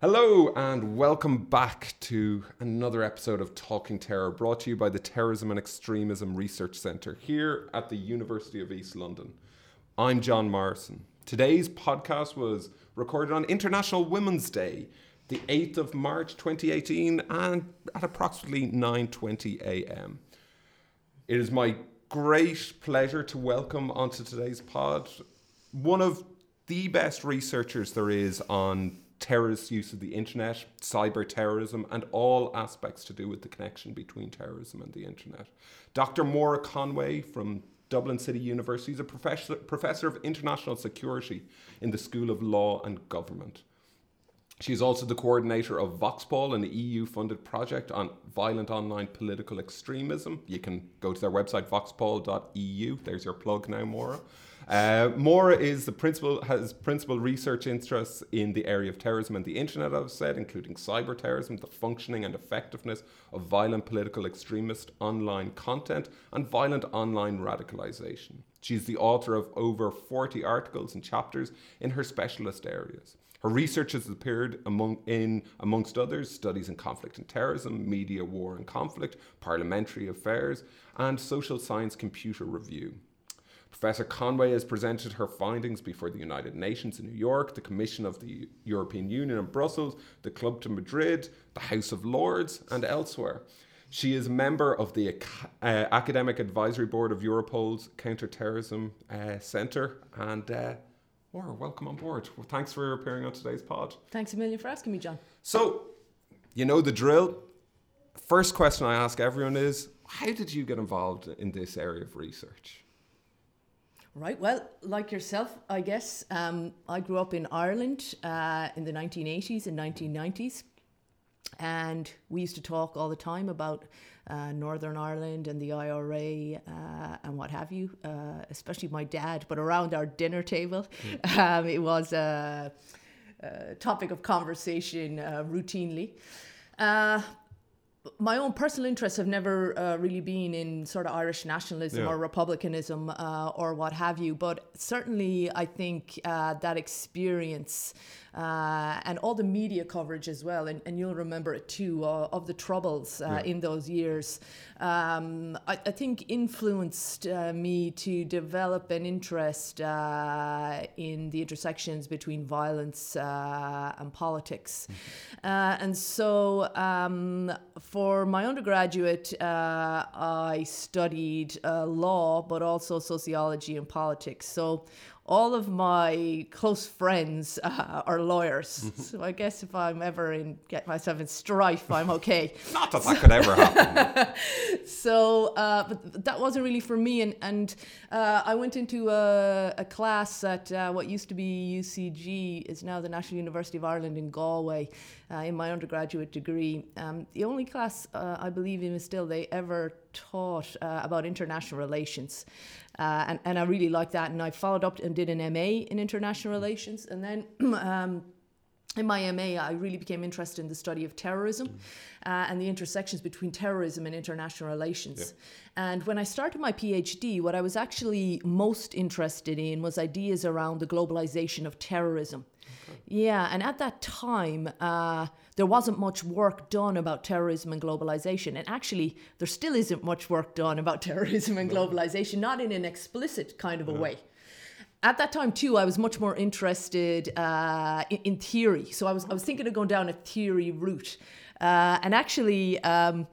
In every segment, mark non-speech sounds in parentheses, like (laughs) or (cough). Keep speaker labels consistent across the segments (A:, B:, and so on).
A: Hello, and welcome back to another episode of Talking Terror, brought to you by the Terrorism and Extremism Research Centre here at the University of East London. I'm John Morrison. Today's podcast was recorded on International Women's Day, the 8th of March 2018, and at approximately 9:20 a.m. It is my great pleasure to welcome onto today's pod one of the best researchers there is on terrorist use of the internet, cyber terrorism, and all aspects to do with the connection between terrorism and the internet. Dr. Maura Conway from Dublin City University is a professor, professor of international security in the School of Law and Government. She is also the coordinator of VoxPol, an EU funded project on violent online political extremism. You can go to their website, voxpol.eu. There's your plug now, Maura. Uh, Maura is the principal has principal research interests in the area of terrorism and the internet. I've said, including cyber terrorism, the functioning and effectiveness of violent political extremist online content, and violent online radicalization. She's the author of over 40 articles and chapters in her specialist areas. Her research has appeared among, in, amongst others, studies in conflict and terrorism, media, war and conflict, parliamentary affairs, and social science computer review. Professor Conway has presented her findings before the United Nations in New York, the Commission of the European Union in Brussels, the Club de Madrid, the House of Lords, and elsewhere. She is a member of the uh, Academic Advisory Board of Europol's Counterterrorism uh, Centre. And uh, welcome on board. Well, thanks for appearing on today's pod.
B: Thanks a million for asking me, John.
A: So, you know the drill. First question I ask everyone is How did you get involved in this area of research?
B: Right. Well, like yourself, I guess, um, I grew up in Ireland uh, in the 1980s and 1990s. And we used to talk all the time about uh, Northern Ireland and the IRA uh, and what have you, uh, especially my dad. But around our dinner table, mm. (laughs) um, it was a, a, topic of conversation uh, routinely. My own personal interests have never uh, really been in sort of Irish nationalism yeah. or republicanism uh, or what have you, but certainly I think uh, that experience uh, and all the media coverage as well, and, and you'll remember it too, uh, of the troubles uh, yeah. in those years, um, I, I, think influenced uh, me to develop an interest uh, in the intersections between violence uh, and politics. Mm-hmm. and so um, for my undergraduate, I studied law, but also sociology and politics. So all of my close friends uh, are lawyers. Mm-hmm. so I guess if I'm ever in get myself in strife, I'm okay. (laughs)
A: Not that that could ever happen. (laughs)
B: so, uh, but that wasn't really for me. And and uh, I went into a, a class at uh, what used to be UCG, is now the National University of Ireland in Galway, uh, in my undergraduate degree. Um, the only class uh, I believe in is still they ever taught about international relations. Uh, and, and I really liked that. And I followed up and did an MA in international relations. And then (clears throat) um, in my MA, I really became interested in the study of terrorism mm. uh, and the intersections between terrorism and international relations. Yeah. And when I started my PhD, what I was actually most interested in was ideas around the globalization of terrorism. Yeah, and at that time, uh, there wasn't much work done about terrorism and globalization. And actually, there still isn't much work done about (laughs) terrorism and globalization, not in an explicit kind of a way. At that time, too, I was much more interested uh, in, in, theory. So I was, I was thinking of going down a theory route. Uh, and actually, um,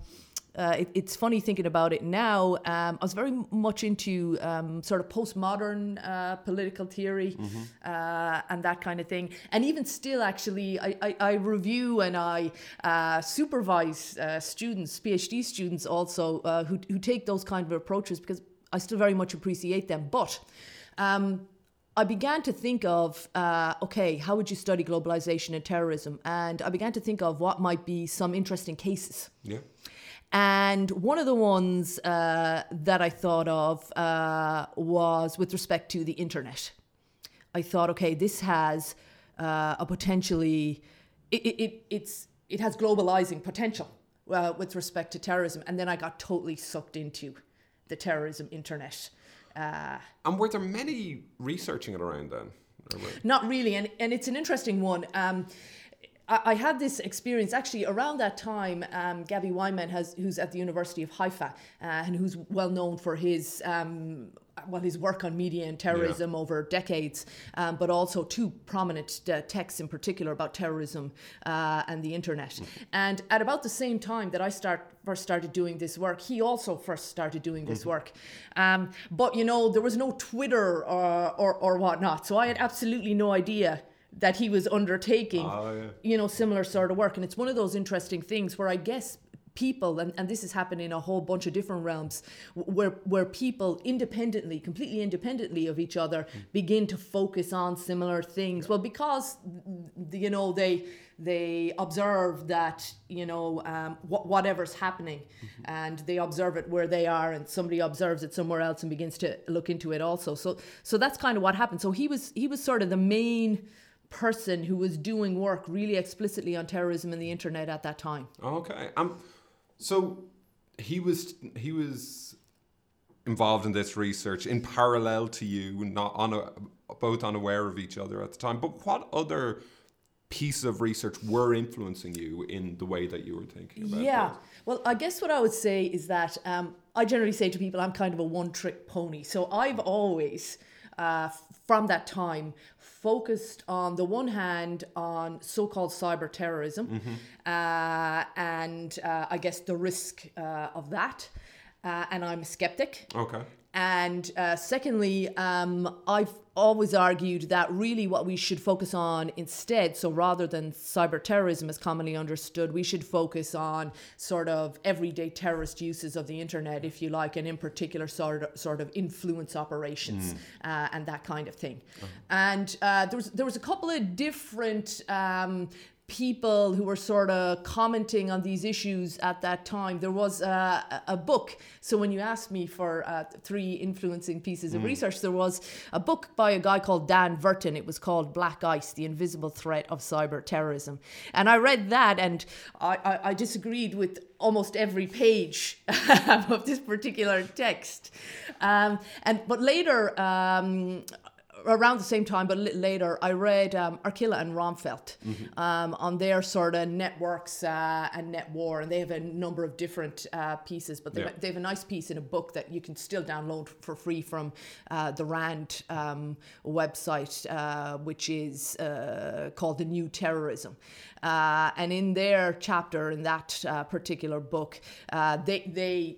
B: uh, it, it's funny thinking about it now. Um, I was very much into um, sort of postmodern uh, political theory mm-hmm. uh, and that kind of thing. And even still, actually, I, I, I review and I uh, supervise uh, students, PhD students also, uh, who, who take those kind of approaches because I still very much appreciate them. But um, I began to think of, uh, okay, how would you study globalization and terrorism? And I began to think of what might be some interesting cases.
A: Yeah.
B: And one of the ones uh, that I thought of uh, was with respect to the internet. I thought, okay, this has uh, a potentially, it, it, it's, it has globalizing potential uh, with respect to terrorism. And then I got totally sucked into the terrorism internet.
A: Uh, and were there many researching it around then?
B: Not really. And, and it's an interesting one. Um, I, I had this experience actually around that time. Um, Gaby Weimann has, who's at the University of Haifa uh, and who's well known for his um, well, his work on media and terrorism yeah. over decades, um, but also two prominent uh, texts in particular about terrorism uh, and the internet. Mm-hmm. And at about the same time that I start first started doing this work, he also first started doing this mm-hmm. work. Um, but you know, there was no Twitter or, or, or whatnot, so I had absolutely no idea that he was undertaking, oh, yeah. you know, similar sort of work. And it's one of those interesting things where I guess people and, and this has happened in a whole bunch of different realms where where people independently completely independently of each other mm. begin to focus on similar things well because you know they they observe that you know um, wh- whatever's happening mm-hmm. and they observe it where they are and somebody observes it somewhere else and begins to look into it also so so that's kind of what happened so he was he was sort of the main person who was doing work really explicitly on terrorism and the internet at that time.
A: Okay um so he was he was involved in this research in parallel to you, not on a, both unaware of each other at the time. But what other pieces of research were influencing you in the way that you were thinking about
B: yeah. well i guess what i would say is that um, i generally say to people i'm kind of a one trick pony. So i've always uh, from that time focused on the one hand on so-called cyber terrorism mm-hmm. uh, and uh, I guess the risk uh, of that. Uh, and I'm a skeptic.
A: Okay.
B: And uh, secondly, um, I've always argued that really what we should focus on instead, so rather than cyber terrorism as commonly understood, we should focus on sort of everyday terrorist uses of the internet, if you like, and in particular sort of, sort of influence operations mm. uh, and that kind of thing. Uh-huh. And uh, there was there was a couple of different um, people who were sort of commenting on these issues at that time. There was a, a book. So when you asked me for uh, three influencing pieces of mm. research, there was a book by a guy called Dan Verton. It was called Black Ice: The Invisible Threat of Cyber Terrorism. And I read that, and I, I, I disagreed with almost every page (laughs) of this particular text. Um, and but later, um, around the same time, but a little later, I read um, Arquilla and Ronfeldt mm-hmm. um, on their sort of networks uh, and net war, and they have a number of different uh, pieces. But they, yeah. they have a nice piece in a book that you can still download for free from uh, the RAND um, website, uh, which is uh, called The New Terrorism. Uh, and in their chapter in that particular book, they they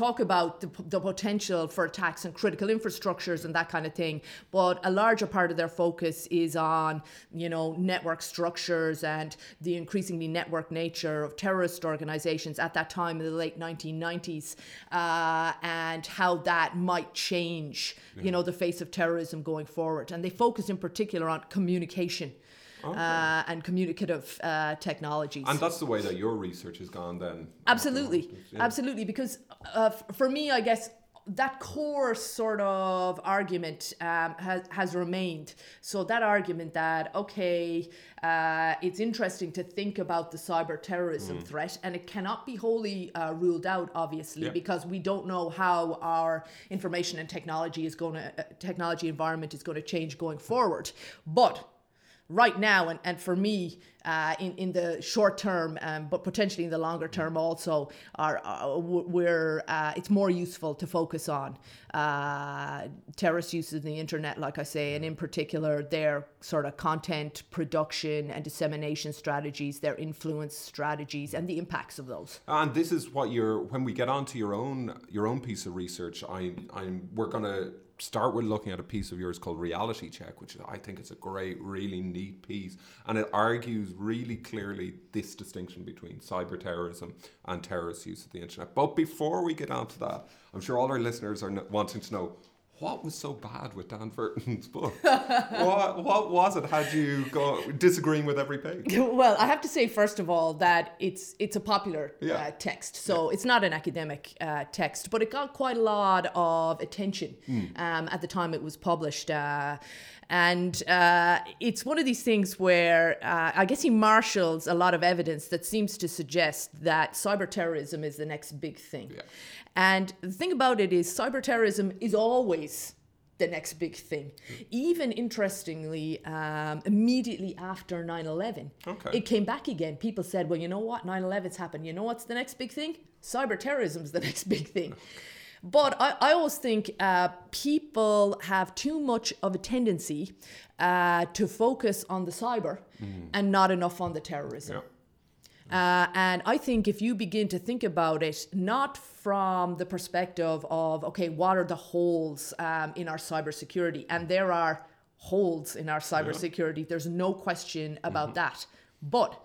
B: talk about the, the, potential for attacks on critical infrastructures and that kind of thing but a larger part of their focus is on you know network structures and the increasingly network nature of terrorist organizations at that time in the late 1990s uh, and how that might change yeah. you know the face of terrorism going forward and they focus in particular on communication Okay. Uh, and communicative uh, technologies.
A: And that's the way that your research has gone then.
B: Absolutely, yeah. absolutely. Because uh, for me, I guess that core sort of argument um, has, has remained. So that argument that okay, uh, it's interesting to think about the cyber terrorism mm. threat, and it cannot be wholly uh, ruled out, obviously, yeah. because we don't know how our information and technology is going to uh, technology environment is going to change going forward. But right now and, and for me uh, in, in the short term um, but potentially in the longer term also are, uh, we're uh, it's more useful to focus on uh, terrorist uses of the internet like I say and in particular their sort of content production and dissemination strategies their influence strategies and the impacts of those.
A: And this is what you're when we get on to your own your own piece of research I, I'm we're going to start with looking at a piece of yours called Reality Check, which I think is a great, really neat piece. And it argues really clearly this distinction between cyber terrorism and terrorist use of the internet. But before we get on to that, I'm sure all our listeners are wanting to know what was so bad with Dan Verton's book? (laughs) what, what was it? Had you go disagreeing with every page? (laughs)
B: Well, I have to say first of all that it's it's a popular yeah. uh, text, so yeah. it's not an academic uh, text, but it got quite a lot of attention mm. um, at the time it was published. Uh, and uh, it's one of these things where uh, I guess he marshals a lot of evidence that seems to suggest that cyber terrorism is the next big thing. Yeah. And the thing about it is, cyber terrorism is always the next big thing. Even interestingly, um, immediately after 9 11,
A: Okay.
B: it came back again. People said, well, you know what? 9 11's happened. You know what's the next big thing? Cyber terrorism's the (laughs) next big thing. But I, I always think uh, people have too much of a tendency uh, to focus on the cyber and not enough on the terrorism.
A: Yeah.
B: Uh, and I think if you begin to think about it, not from the perspective of, okay, what are the holes um, in our cybersecurity? And there are holes in our cybersecurity. There's no question about that. But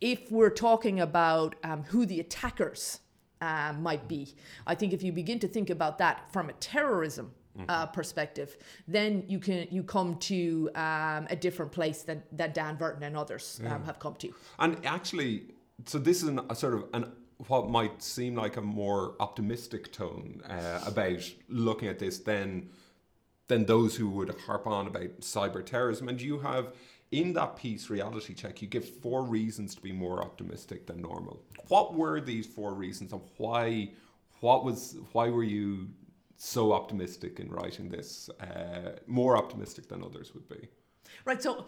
B: if we're talking about um, who the attackers uh, might be, I think if you begin to think about that from a terrorism uh, perspective, then you can you come to um, a different place than, than Dan Verton and others um, have come to.
A: And actually, so this is an, a sort of an what might seem like a more optimistic tone uh, about looking at this than than those who would harp on about cyber terrorism. And you have in that piece, reality check, you give four reasons to be more optimistic than normal. What were these four reasons, and why? What was why were you so optimistic in writing this? Uh, more optimistic than others would be.
B: Right. So,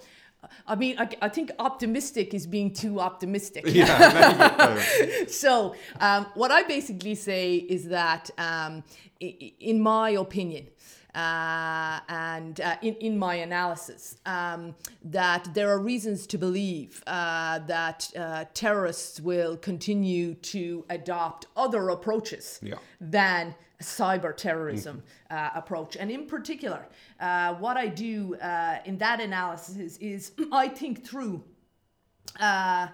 B: I mean, I, I think optimistic is being too optimistic.
A: Yeah, (laughs)
B: so, um, what I basically say is that, um, in my opinion, uh, and uh, in, in my analysis, um, that there are reasons to believe uh, that uh, terrorists will continue to adopt other approaches
A: Yeah.
B: than cyber terrorism uh, approach. And in particular, uh, what I do uh, in that analysis is (clears throat) I think through uh,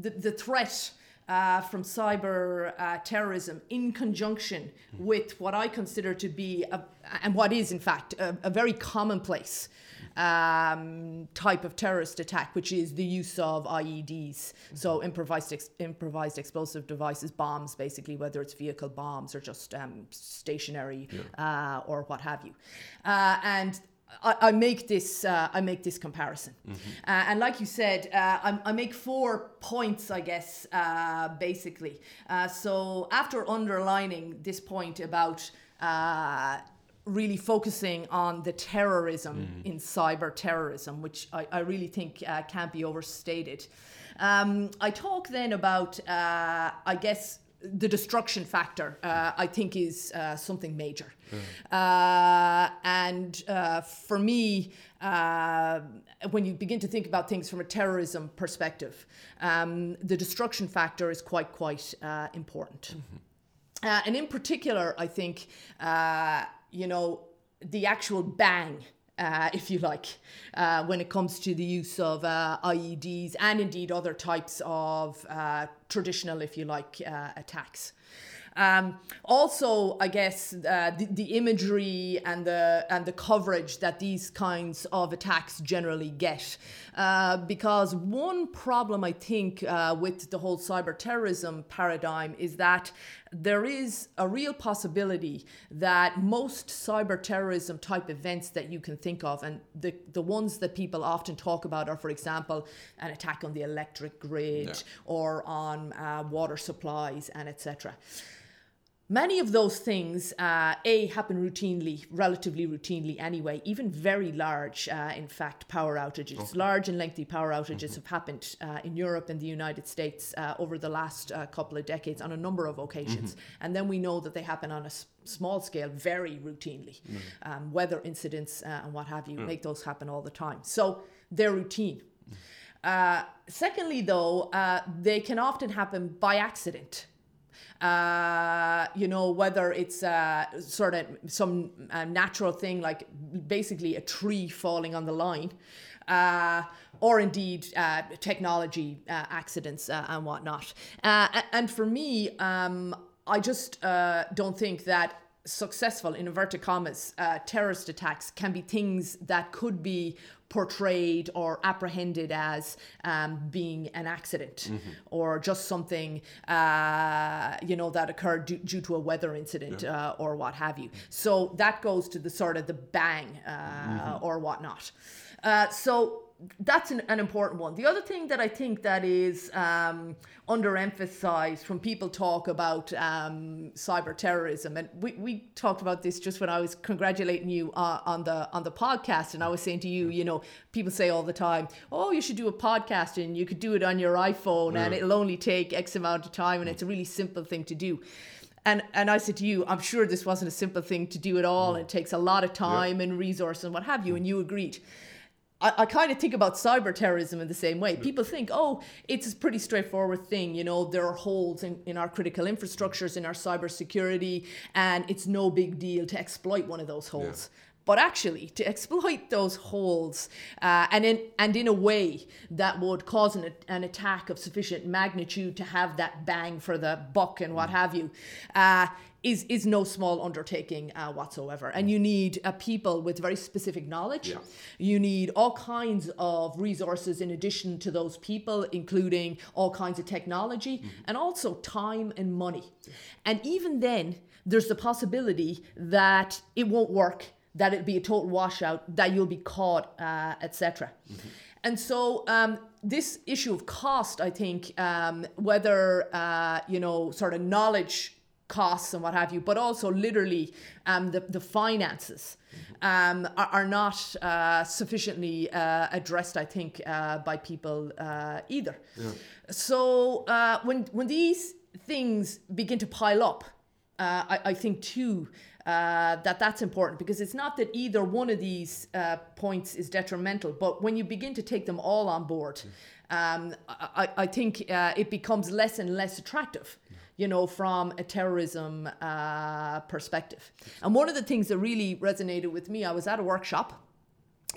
B: the, the threat uh, from cyber uh, terrorism in conjunction with what I consider to be, a, and what is in fact, a, a very commonplace um, type of terrorist attack, which is the use of IEDs, so improvised ex- improvised explosive devices, bombs, basically, whether it's vehicle bombs or just um, stationary uh, or what have you, uh, and. I, I make this uh, I make this comparison, uh, and like you said, uh, I, I make four points, I guess, uh, basically. Uh, so after underlining this point about uh, really focusing on the terrorism in cyber terrorism, which I, I really think uh, can't be overstated. Um, I talk then about, uh, I guess, the destruction factor, uh, I think, is uh, something major. Uh, and uh, for me, uh, when you begin to think about things from a terrorism perspective, um, the destruction factor is quite, quite uh, important. Uh, and in particular, I think, uh, you know, the actual bang, uh, if you like, uh, when it comes to the use of uh, IEDs and indeed other types of uh, traditional, if you like, uh, attacks. Um, also, I guess uh, the, the imagery and the and the coverage that these kinds of attacks generally get, because one problem I think with the whole cyber terrorism paradigm is that there is a real possibility that most cyber terrorism type events that you can think of, and the, the ones that people often talk about are, for example, an attack on the electric grid
A: Yeah.
B: or on uh, water supplies and etc. Many of those things, uh, A, happen routinely, relatively routinely anyway, even very large, uh, in fact, power outages. Large and lengthy power outages have happened uh, in Europe and the United States uh, over the last uh, couple of decades on a number of occasions. And then we know that they happen on a s- small scale very routinely. Um, weather incidents uh, and what have you make those happen all the time. So they're routine. Uh, secondly, though, uh, they can often happen by accident. Uh, you know, whether it's sort of some uh, natural thing like basically a tree falling on the line, uh, or indeed uh, technology accidents and whatnot. And for me, um, I just don't think that successful, in inverted commas, uh, terrorist attacks can be things that could be portrayed or apprehended as um, being an accident or just something, uh, you know, that occurred due, due to a weather incident uh, or what have you. So that goes to the sort of the bang uh, or whatnot. Uh, so that's an, an, important one. The other thing that I think that is um, underemphasized from people talk about um, cyber terrorism, and we, we talked about this just when I was congratulating you uh, on the on the podcast, and I was saying to you, you know, people say all the time, oh, you should do a podcast, and you could do it on your iPhone, yeah. and it'll only take X amount of time, and it's a really simple thing to do. And and I said to you, I'm sure this wasn't a simple thing to do at all. Mm. It takes a lot of time and resource and what have you, and you agreed. I, I kind of think about cyber terrorism in the same way. People think, oh, it's a pretty straightforward thing. You know, there are holes in, in our critical infrastructures, in our cyber security, and it's no big deal to exploit one of those holes. Yeah but actually to exploit those holes uh, and in and in a way that would cause an, an attack of sufficient magnitude to have that bang for the buck and what mm. have you uh, is is no small undertaking uh, whatsoever. And you need uh, people with very specific knowledge. Yeah. You need all kinds of resources in addition to those people, including all kinds of technology mm-hmm. and also time and money. And even then, there's the possibility that it won't work, that it'll be a total washout, that you'll be caught, uh, etc. Mm-hmm. And so um, this issue of cost, I think, um, whether uh, you know, sort of knowledge costs and what have you, but also literally um, the, the finances um, are, are not uh, sufficiently uh, addressed, I think, uh, by people uh, either. Yeah. So uh, when, when these things begin to pile up, uh, I, I think too, uh, that that's important because it's not that either one of these uh, points is detrimental, but when you begin to take them all on board, um, I, I, think uh, it becomes less and less attractive you know, from a terrorism uh, perspective. And one of the things that really resonated with me, I was at a workshop.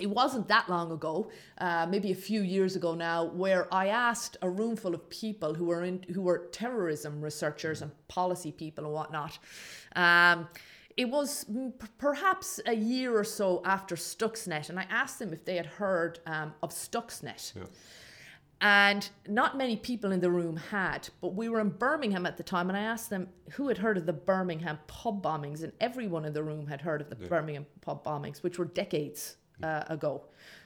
B: It wasn't that long ago, uh, maybe a few years ago now, where I asked a room full of people who were in, who were terrorism researchers and policy people and whatnot. Um, it was perhaps a year or so after Stuxnet, and I asked them if they had heard um, of Stuxnet. Yeah. And not many people in the room had, but we were in Birmingham at the time, and I asked them who had heard of the Birmingham pub bombings, and everyone in the room had heard of the yeah. Birmingham pub bombings, which were decades uh, ago.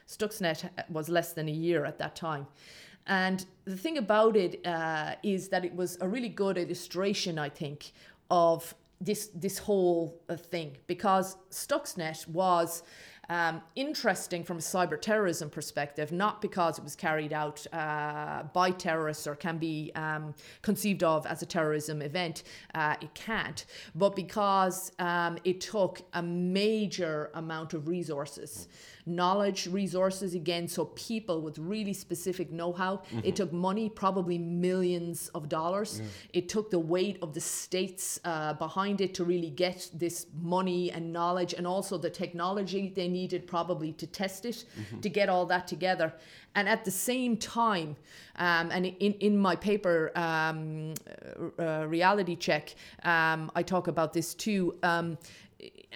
B: Stuxnet was less than a year at that time. And the thing about it uh, is that it was a really good illustration, I think, of this this whole uh, thing because Stuxnet was um, interesting from a cyber terrorism perspective, not because it was carried out uh, by terrorists or can be um, conceived of as a terrorism event. Uh, it can't, but because um, it took a major amount of resources. Mm knowledge resources again so people with really specific know-how mm-hmm. it took money probably millions of dollars yeah. it took the weight of the states uh, behind it to really get this money and knowledge and also the technology they needed probably to test it mm-hmm. to get all that together and at the same time um, and in, in my paper um, uh, reality check um, i talk about this too um,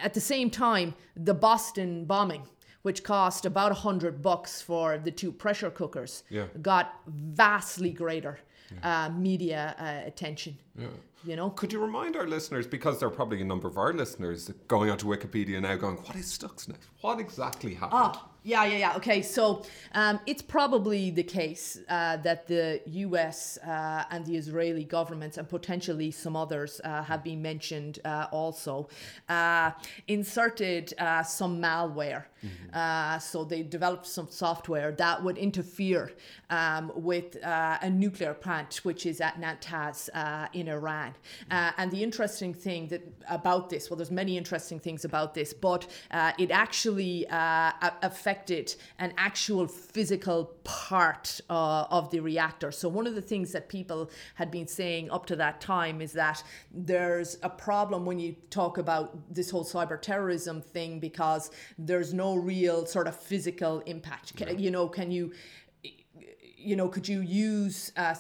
B: at the same time the boston bombing which cost about a hundred bucks for the two pressure cookers, yeah. got vastly greater yeah. uh, media uh, attention. Yeah. You know,
A: could you remind our listeners because there are probably a number of our listeners going onto Wikipedia now, going, "What is Stuxnet? What exactly happened?"
B: Ah, yeah, yeah, yeah. Okay, so um, it's probably the case uh, that the US uh, and the Israeli governments, and potentially some others, uh, have been mentioned uh, also, uh, inserted uh, some malware. Mm-hmm. so they developed some software that would interfere um, with a nuclear plant, which is at Natanz in Iran. and the interesting thing that about this, well, there's many interesting things about this, but it actually affects affected an actual physical part uh, of the reactor. So, one of the things that people had been saying up to that time is that there's a problem when you talk about this whole cyber terrorism thing because there's no real sort of physical impact. Can, you know, can you you know, could you use, uh,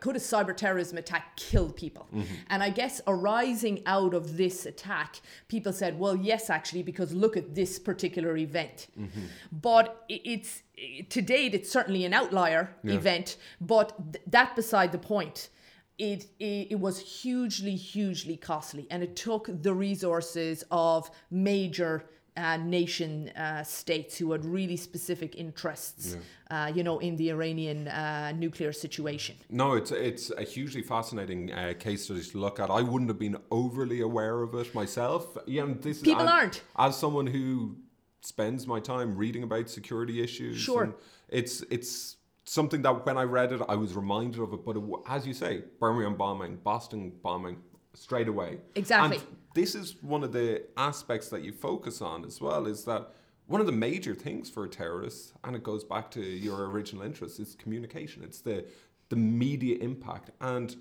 B: could a cyber terrorism attack kill people? Mm-hmm. And I guess arising out of this attack, people said, well, yes, actually, because look at this particular event. Mm-hmm. But it's, to date, it's certainly an outlier yeah. event, but th- that beside the point. It, it, it was hugely, hugely costly, and it took the resources of major uh, nation uh, states who had really specific interests, uh, you know, in the Iranian uh, nuclear situation.
A: No, it's it's a hugely fascinating uh, case study to look at. I wouldn't have been overly aware of it myself. Yeah, and this
B: People
A: as,
B: aren't.
A: As someone who spends my time reading about security issues,
B: Sure.
A: it's it's something that when I read it, I was reminded of it. But it, as you say, Birmingham bombing, Boston bombing, straight away.
B: Exactly.
A: And this is one of the aspects that you focus on as well. Is that one of the major things for terrorists, and it goes back to your original interest, is communication. It's the the media impact and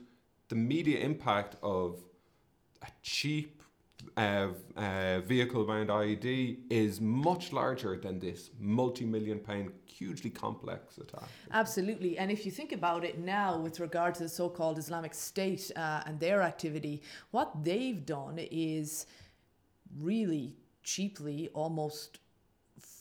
A: the media impact of a cheap uh, uh, vehicle bound IED is much larger than this multi million pound, hugely complex attack.
B: Absolutely. And if you think about it now with regard to the so called Islamic State uh, and their activity, what they've done is really cheaply, almost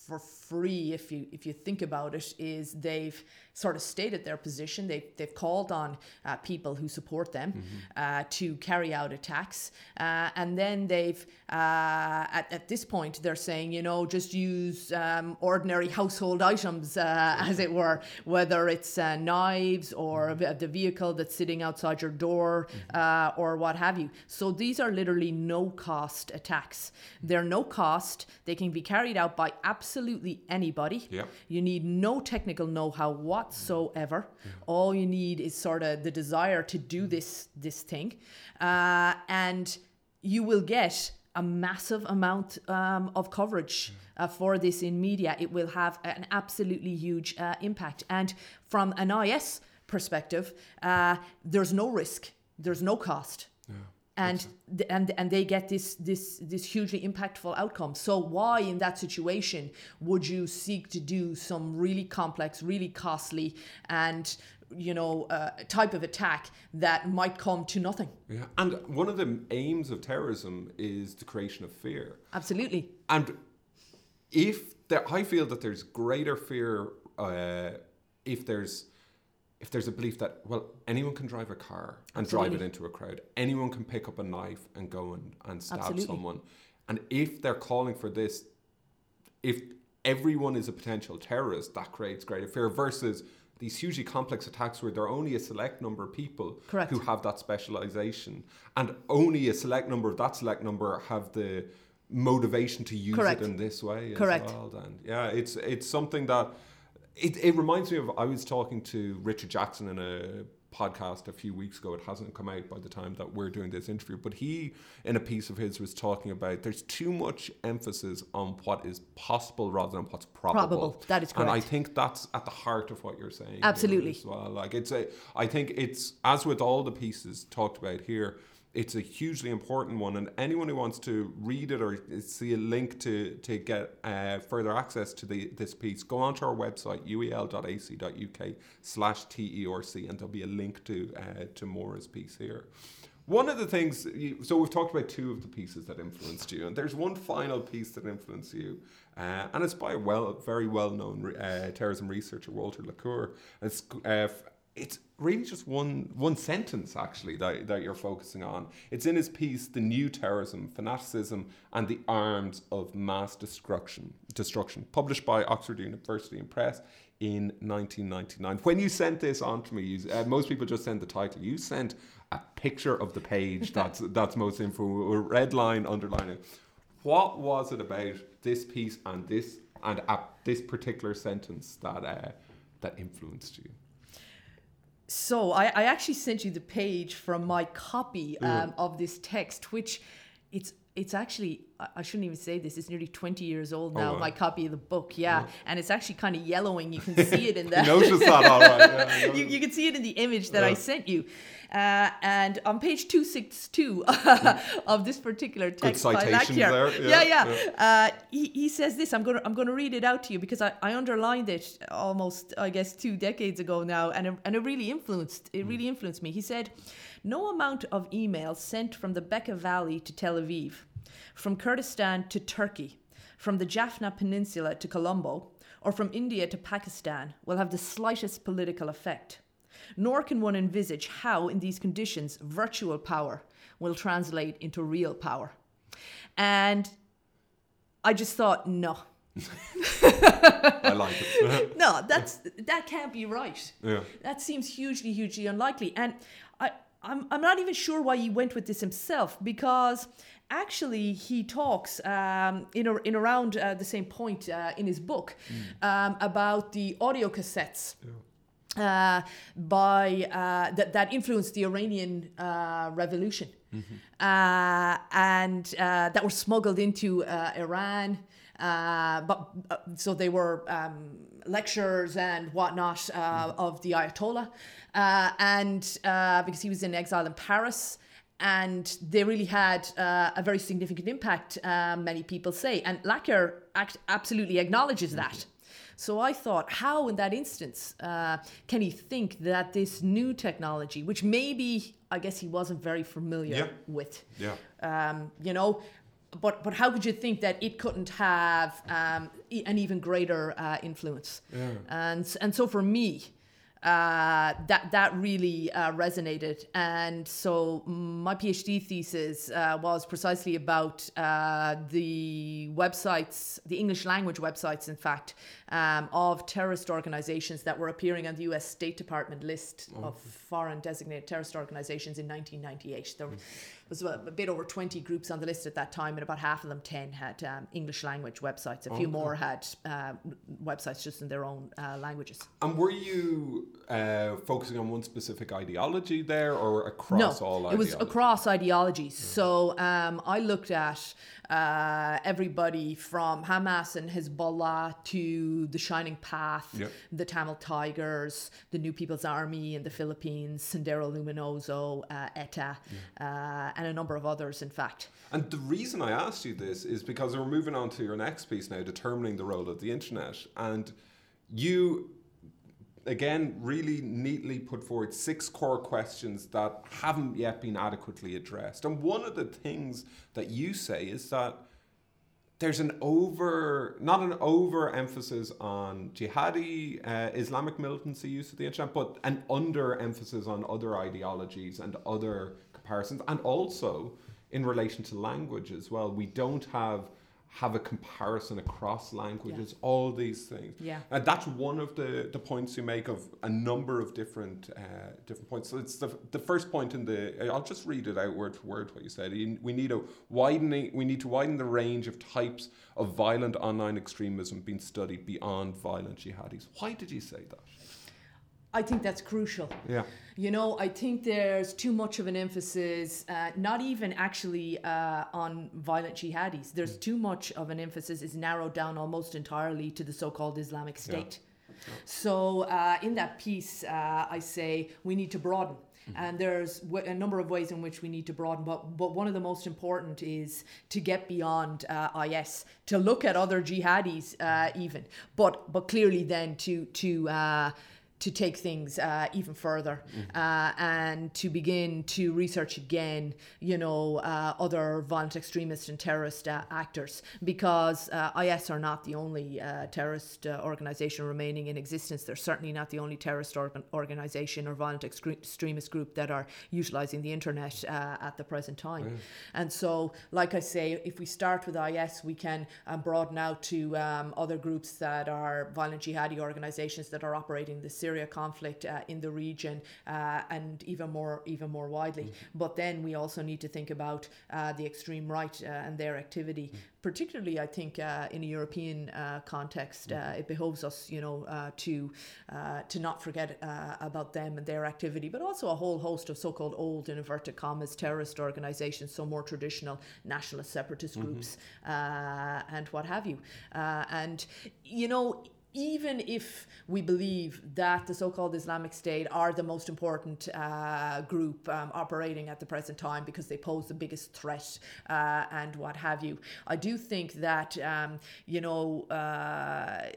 B: for free if you if you think about it is they've sort of stated their position. They've, they've called on uh, people who support them uh, to carry out attacks. Uh, and then they've uh, at, at this point they're saying you know just use um, ordinary household items uh, as it were whether it's uh, knives or the the vehicle that's sitting outside your door uh, or what have you. So these are literally no cost attacks they're no cost they can be carried out by absolutely anybody
A: Yeah.
B: you need no technical know-how whatsoever. All you need is sort of the desire to do this this thing, uh, and you will get a massive amount um, of coverage uh, for this in media. It will have an absolutely huge uh, impact. And from an IS perspective, uh, there's no risk, there's no cost and th- and and they get this this this hugely impactful outcome. So why in that situation would you seek to do some really complex, really costly, and you know uh, type of attack that might come to nothing?
A: Yeah. And one of the aims of terrorism is the creation of fear.
B: Absolutely,
A: And if there, I feel that there's greater fear uh, if there's if there's a belief that well anyone can drive a car and drive it into a crowd, anyone can pick up a knife and go and, and stab
B: Absolutely.
A: someone, and if they're calling for this, if everyone is a potential terrorist, that creates greater fear versus these hugely complex attacks where there are only a select number of people
B: Correct.
A: who have that specialization and only a select number of that select number have the motivation to use
B: Correct.
A: it in this way
B: Correct.
A: as well then yeah it's it's something that it, it reminds me of I was talking to Richard Jackson in a podcast a few weeks ago it hasn't come out by the time that we're doing this interview but he in a piece of his was talking about there's too much emphasis on what is possible rather than what's probable,
B: Probable. That is
A: and I think that's at the heart of what you're saying
B: Absolutely.
A: as well like it's a I think it's as with all the pieces talked about here it's a hugely important one and anyone who wants to read it or see a link to to get uh, further access to the this piece go onto our website uel.ac.uk slash terc and there'll be a link to uh, to Maura's piece here. One of the things so we've talked about two of the pieces that influenced you and there's one final piece that influenced you uh, and it's by a well very well known uh, terrorism researcher Walter Laqueur. It's uh, it's really just one one sentence actually that, that you're focusing on. It's in his piece, "The New Terrorism, Fanaticism, and the Arms of Mass Destruction," destruction, published by Oxford University and Press in 1999. When you sent this on to me, you, uh, most people just send the title. You sent a picture of the page. (laughs) That's that's most info. A red line underlining. What was it about this piece and this and uh, this particular sentence that uh, that influenced you?
B: So I, I actually sent you the page from my copy um, of this text, which it's it's actually I- shouldn't even say this. It's nearly twenty years old now.
A: wow.
B: My copy of the book, yeah, and it's actually kind of yellowing. You can (laughs) see it in the
A: I that all right. Yeah, (laughs)
B: you, you can see it in the image that I sent you. Uh, and on page 262 (laughs) of this particular text by
A: citations
B: Laqueur,
A: there.
B: yeah,
A: Yeah,
B: yeah, Uh, he, he says this. I'm gonna I'm gonna read it out to you because I, I underlined it almost I guess two decades ago now, and it, and it really influenced it really influenced me. He said, "No amount of emails sent from the Bekaa Valley to Tel Aviv, from Kurdistan to Turkey, from the Jaffna Peninsula to Colombo, or from India to Pakistan will have the slightest political effect. Nor can one envisage how, in these conditions, virtual power will translate into real power. And I just thought, no,
A: I like it. (laughs)
B: no, that's that can't be right.
A: Yeah.
B: That seems hugely, hugely unlikely. And I, I'm, I'm not even sure why he went with this himself because actually he talks um, in, a, in around uh, the same point uh, in his book um, about the audio cassettes. Uh, by uh, that that influenced the Iranian uh, revolution, uh, and uh, that were smuggled into uh, Iran. Uh, but uh, so they were um, lectures and whatnot uh, of the Ayatollah, uh, and uh, because he was in exile in Paris, and they really had uh, a very significant impact. Uh, many people say, and Laqueur act- absolutely acknowledges that. So I thought, how in that instance uh, can he think that this new technology, which maybe I guess he wasn't very familiar
A: Yeah.
B: with,
A: Yeah.
B: um, you know, but but how could you think that it couldn't have um, e- an even greater uh, influence?
A: Yeah.
B: And and so for me, uh, that that really uh, resonated. And so my PhD thesis uh, was precisely about uh, the websites, the English language websites, in fact, um, of terrorist organizations that were appearing on the U.S. State Department list of foreign designated terrorist organizations in 1998. There was a, a bit over 20 groups on the list at that time, and about half of them, 10, had um, English language websites. A few
A: Okay.
B: more had uh, websites just in their own uh, languages.
A: And were you uh, focusing on one specific ideology there or across all
B: no, it was across ideologies. So um, I looked at uh, everybody from Hamas and Hezbollah to the Shining Path,
A: Yep.
B: the Tamil Tigers, the New People's Army in the Philippines, Sendero Luminoso, uh, ETA, uh, and a number of others, in fact.
A: And the reason I asked you this is because we're moving on to your next piece now, determining the role of the internet. And you, again, really neatly put forward six core questions that haven't yet been adequately addressed. And one of the things that you say is that there's an over, not an over emphasis on jihadi uh, Islamic militancy use of the internet, but an under emphasis on other ideologies and other comparisons, and also in relation to language as well. We don't have have a comparison across languages, all these things.
B: Yeah.
A: And that's one of the, the points you make of a number of different uh, different points. So it's the, the first point in the. I'll just read it out word for word what you said. We need a widening. We need to widen the range of types of violent online extremism being studied beyond violent jihadis. Why did you say that?
B: I think that's crucial.
A: Yeah.
B: You know, I think there's too much of an emphasis, uh, not even actually uh, on violent jihadis. There's too much of an emphasis is narrowed down almost entirely to the so-called Islamic State. So uh, in that piece, uh, I say we need to broaden. And there's w- a number of ways in which we need to broaden, but but one of the most important is to get beyond uh, IS, to look at other jihadis uh, even, but but clearly then to to uh, to take things uh, even further uh, and to begin to research again, you know, uh, other violent extremist and terrorist uh, actors because uh, IS are not the only uh, terrorist uh, organization remaining in existence. They're certainly not the only terrorist organ- organization or violent extre- extremist group that are utilizing the internet uh, at the present time. And so, like I say, if we start with IS, we can um, broaden out to um, other groups that are violent jihadi organizations that are operating the Syria conflict uh, in the region uh, and even more even more widely. But then we also need to think about uh, the extreme right uh, and their activity. Particularly, I think uh, in a European uh, context, uh, it behoves us, you know, uh, to uh, to not forget uh, about them and their activity, but also a whole host of so-called old, in inverted commas, terrorist organizations, so more traditional nationalist separatist groups uh, and what have you. Uh, and you know, even if we believe that the so-called Islamic State are the most important uh, group um, operating at the present time because they pose the biggest threat uh, and what have you, I do think that um, you know. Uh,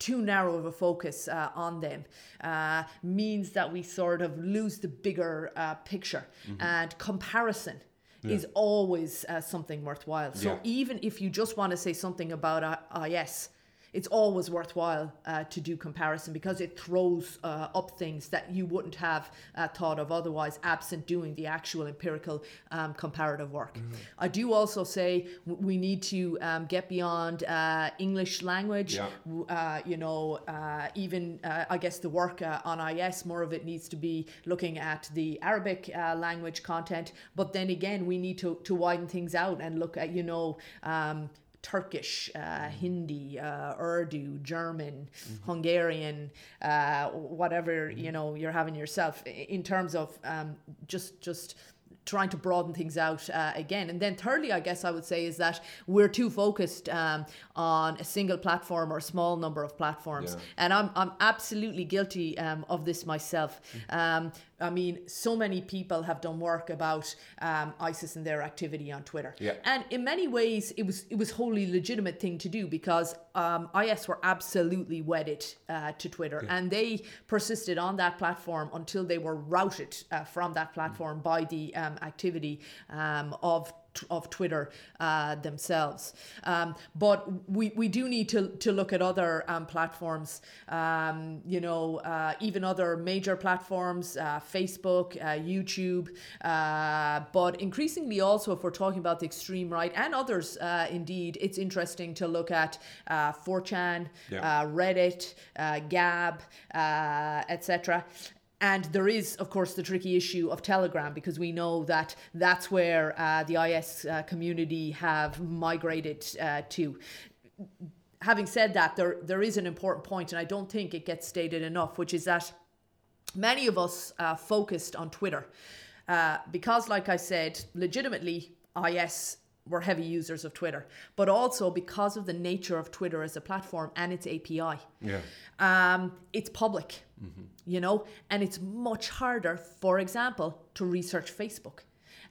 B: too narrow of a focus uh, on them uh, means that we sort of lose the bigger uh, picture and comparison is always uh, something worthwhile so
A: Yeah.
B: even if you just want to say something about IS it's always worthwhile uh, to do comparison because it throws uh, up things that you wouldn't have uh, thought of otherwise, absent doing the actual empirical um, comparative work. Mm-hmm. I do also say we need to um, get beyond uh, English language.
A: Yeah.
B: Uh, you know, uh, even I guess the work on IS, more of it needs to be looking at the Arabic language content. But then again, we need to, to widen things out and look at, you know, um, Turkish, uh, Hindi, uh, Urdu, German, mm-hmm. Hungarian, uh, whatever mm-hmm. you know you're having yourself in terms of um, just just trying to broaden things out uh, again. And then thirdly, I guess I would say is that we're too focused um, on a single platform or a small number of platforms. Yeah. And I'm, I'm absolutely guilty um, of this myself. Mm-hmm. Um, I mean, so many people have done work about um, ISIS and their activity on Twitter.
A: Yeah.
B: And in many ways, it was it was wholly legitimate thing to do because um, IS were absolutely wedded uh, to Twitter, yeah. and they persisted on that platform until they were routed uh, from that platform mm. by the um, activity um, of of Twitter uh, themselves. Um, but we, we do need to, to look at other um, platforms, um, you know, uh, even other major platforms, uh, Facebook, uh, YouTube, uh, but increasingly also if we're talking about the extreme right and others, uh, indeed, it's interesting to look at 4chan, yeah. Reddit, Gab, etc. And there is, of course, the tricky issue of Telegram because we know that that's where uh, the IS uh, community have migrated uh, to. Having said that, there there is an important point, and I don't think it gets stated enough, which is that many of us uh, focused on Twitter uh, because, like I said, legitimately, IS were heavy users of Twitter, but also because of the nature of Twitter as a platform and its API.
A: Yeah.
B: Um, it's public, mm-hmm. you know, and it's much harder, for example, to research Facebook.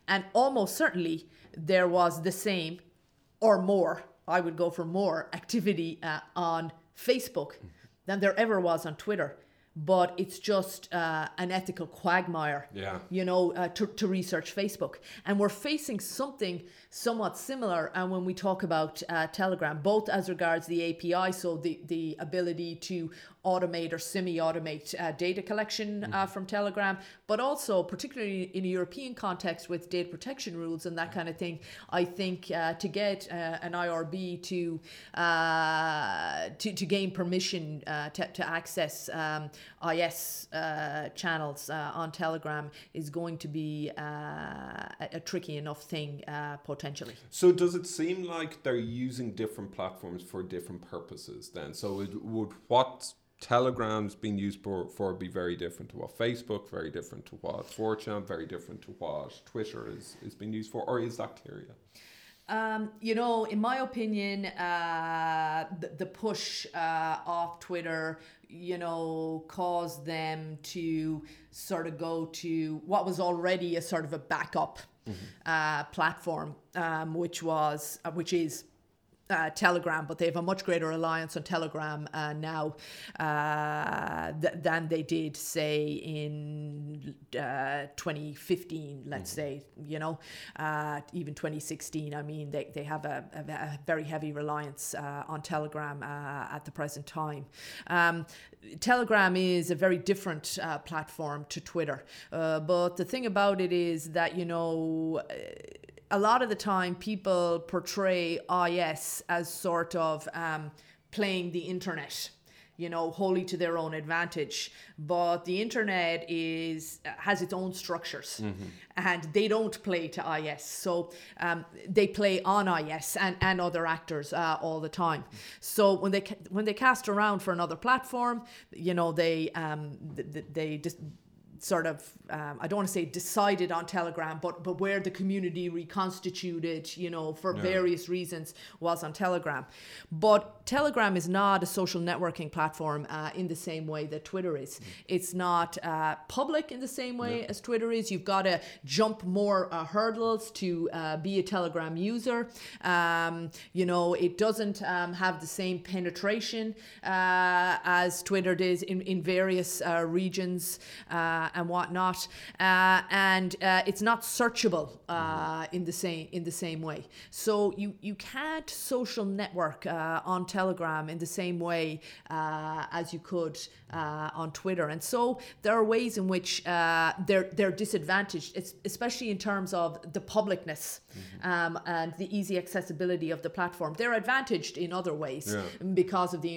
B: And almost certainly there was the same or more, I would go for more activity uh, on Facebook mm-hmm. than there ever was on Twitter but it's just uh, an ethical quagmire,
A: yeah.
B: you know, uh, to, to research Facebook. And we're facing something somewhat similar and when we talk about uh, Telegram, both as regards the API, so the, the ability to automate or semi-automate uh, data collection uh, mm. from Telegram, but also particularly in a European context with data protection rules and that kind of thing. I think uh, to get uh, an IRB to uh, to, to gain permission uh, to, to access um, IS channels on Telegram is going to be a, a, tricky enough thing potentially.
A: So does it seem like they're using different platforms for different purposes then? So it would what Telegram's being used for, for be very different to what Facebook, very different to what 4chan, very different to what Twitter is, is being used for, or is that clear?
B: Um, you know, in my opinion, uh, the, the push uh, off Twitter, you know, caused them to sort of go to what was already a sort of a backup mm-hmm. uh, platform, um, which was, uh, which is uh, Telegram, but they have a much greater reliance on Telegram uh, now uh, th- than they did, say, in uh, 2015, let's mm-hmm. say, you know, uh, even 2016. I mean, they, they have a, a, a very heavy reliance uh, on Telegram at the present time. Um, Telegram is a very different platform to Twitter, but the thing about it is that, you know, a lot of the time people portray IS as sort of um, playing the internet you know wholly to their own advantage. But the internet is has its own structures mm-hmm. and they don't play to is so um, they play on is and, and other actors uh, all the time. So when they when they cast around for another platform you know they um, they, they just sort of um, I don't want to say decided on Telegram, but but where the community reconstituted, you know, for yeah. various reasons, was on Telegram. But Telegram is not a social networking platform uh, in the same way that Twitter is. Mm. It's not uh, public in the same way yeah. as Twitter is. You've got to jump more uh, hurdles to uh, be a Telegram user. Um, you know, it doesn't um, have the same penetration uh, as Twitter does in in various uh, regions and whatnot, uh, and uh, it's not searchable uh, in the same in the same way. So you you can't social network uh, on Telegram in the same way uh, as you could uh, on Twitter, and so there are ways in which uh, they're they're disadvantaged, especially in terms of the publicness um, and the easy accessibility of the platform. They're advantaged in other ways
A: Yeah.
B: because of the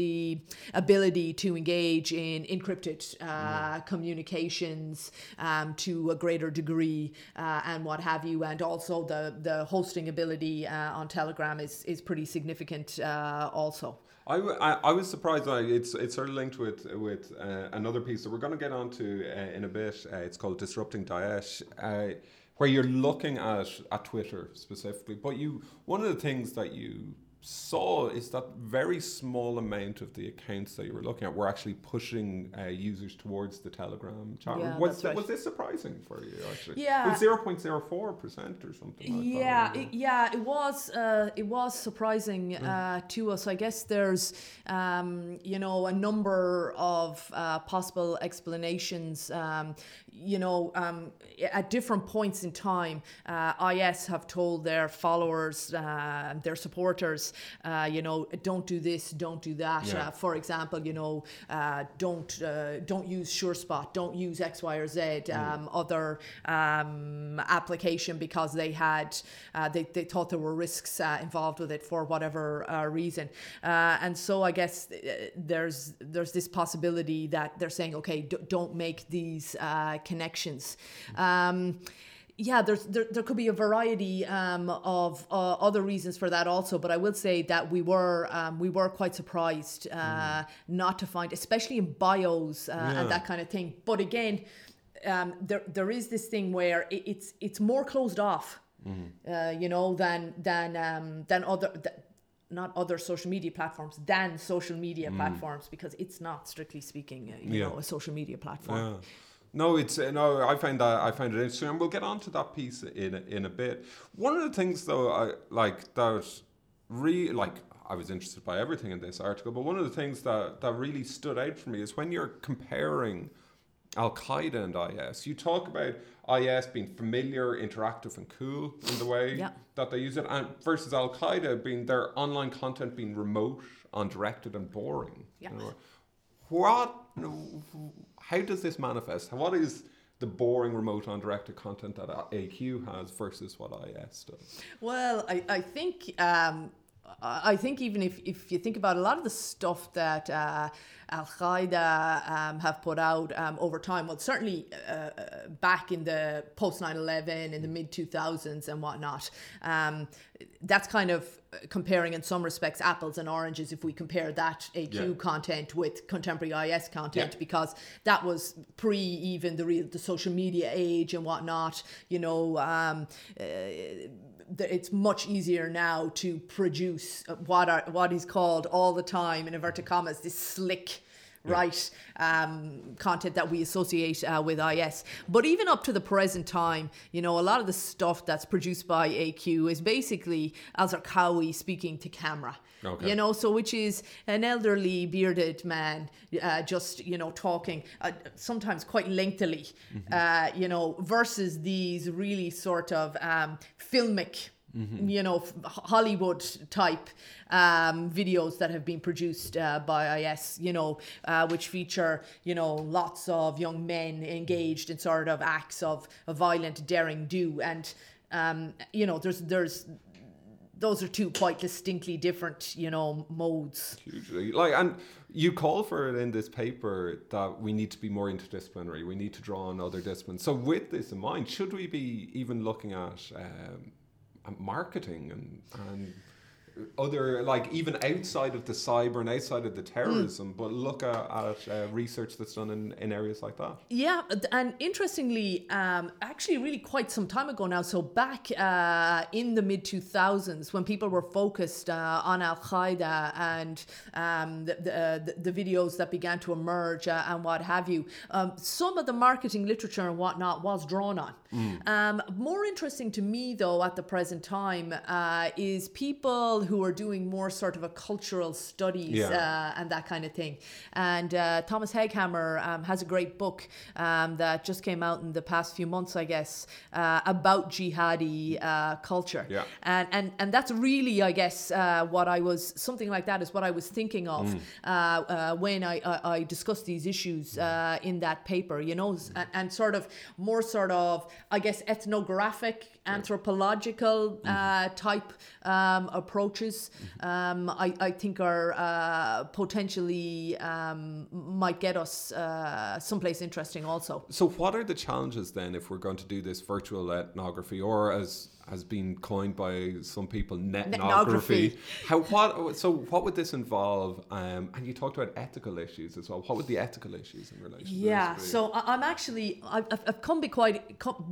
B: the ability to engage in encrypted uh, communications um, to a greater degree uh, and what have you, and also the the hosting ability uh, on Telegram is is pretty significant uh, also.
A: I, I- I was surprised. Like, it's it's sort of linked with with uh, another piece that we're going to get onto uh, in a bit. Uh, it's called disrupting Daesh, uh, where you're looking at at Twitter specifically. But you one of the things that you saw is that very small amount of the accounts that you were looking at were actually pushing uh, users towards the Telegram chat.
B: Yeah,
A: was,
B: right.
A: was this surprising for you? Actually,
B: Yeah.
A: it was zero point zero four percent or something. like
B: yeah,
A: wasn't
B: it, yeah, it was. Uh, it was surprising uh, to us. I guess there's, um, you know, a number of uh, possible explanations. Um, you know, um, at different points in time, uh, IS have told their followers, uh, their supporters, uh, you know, don't do this, don't do that.
A: Yeah.
B: Uh, for example, you know, uh, don't uh, don't use SureSpot, don't use X, Y, or Z, um, other um, application because they had uh, they, they thought there were risks uh, involved with it for whatever uh, reason. Uh, and so I guess there's there's this possibility that they're saying, okay, d- don't make these uh, connections. Um, yeah, there's there, there could be a variety um, of uh, other reasons for that also, but I will say that we were um, we were quite surprised uh, not to find, especially in bios uh,
A: Yeah.
B: and that kind of thing. But again, um, there there is this thing where it, it's it's more closed off, uh, you know, than than um, than other. Th- not other social media platforms than social media platforms because it's not strictly speaking, uh, you
A: Yeah.
B: know, a social media platform.
A: Yeah. No, it's uh, no. I find that I find it interesting, and we'll get on to that piece in a- in a bit. One of the things, though, I like that re like I was interested by everything in this article, but one of the things that that really stood out for me is when you're comparing Al Qaeda and IS. You talk about IS being familiar, interactive, and cool in the way
B: Yeah.
A: that they use it, and versus Al Qaeda being their online content being remote, undirected, and boring.
B: Yeah.
A: You know, what? How does this manifest? What is the boring, remote, undirected content that AQ has versus what IS does?
B: Well, I, I think um, I think even if, if you think about a lot of the stuff that uh, Al Qaeda um, have put out um, over time, well, certainly uh, uh, back in the post 9 11, in the mid 2000s and whatnot, um, that's kind of comparing in some respects apples and oranges if we compare that AQ
A: Yeah.
B: content with contemporary IS content
A: Yeah.
B: because that was pre even the real the social media age and whatnot. You know, um, uh, it's much easier now to produce what are what is called all the time in inverted commas this slick right um, content that we associate uh, with IS. But even up to the present time, you know, a lot of the stuff that's produced by AQ is basically Al Zawahiri speaking to camera.
A: Okay.
B: You know, so which is an elderly bearded man, uh, just you know talking, uh, sometimes quite lengthily, uh, you know, versus these really sort of um, filmic, you know, f- Hollywood type um, videos that have been produced uh, by IS, you know, uh, which feature you know lots of young men engaged in sort of acts of, of violent daring do, and um, you know, there's there's those are two quite distinctly different, you know, modes.
A: Hugely. Like, and you call for it in this paper that we need to be more interdisciplinary. We need to draw on other disciplines. So, with this in mind, should we be even looking at, um, at marketing and and other like even outside of the cyber and outside of the terrorism, but look at, at uh, research that's done in, in areas like that.
B: Yeah, and interestingly, um, actually, really quite some time ago now. So back uh, in the mid two thousands, when people were focused uh, on Al Qaeda and um, the, the, uh, the videos that began to emerge uh, and what have you, um, some of the marketing literature and whatnot was drawn on. Um, more interesting to me, though, at the present time, uh, is people who are doing more sort of a cultural studies
A: Yeah.
B: uh, and that kind of thing. And uh, Thomas Hegghammer um, has a great book um, that just came out in the past few months, I guess, uh, about jihadi uh, culture.
A: Yeah.
B: And, and and that's really, I guess, uh, what I was something like that is what I was thinking of
A: Mm.
B: uh, uh, when I, I, I discussed these issues uh, in that paper. You know, and, and sort of more sort of, I guess, ethnographic, anthropological
A: Mm-hmm.
B: uh, type um, approaches. Um, I, I think are uh, potentially um, might get us uh, someplace interesting also.
A: So, what are the challenges then if we're going to do this virtual ethnography, or as has been coined by some people, netnography?
B: Netnography.
A: How what? So, what would this involve? Um, and you talked about ethical issues as well. What would the ethical issues in relation?
B: Yeah,
A: to
B: so I- I'm actually I've, I've- come be quite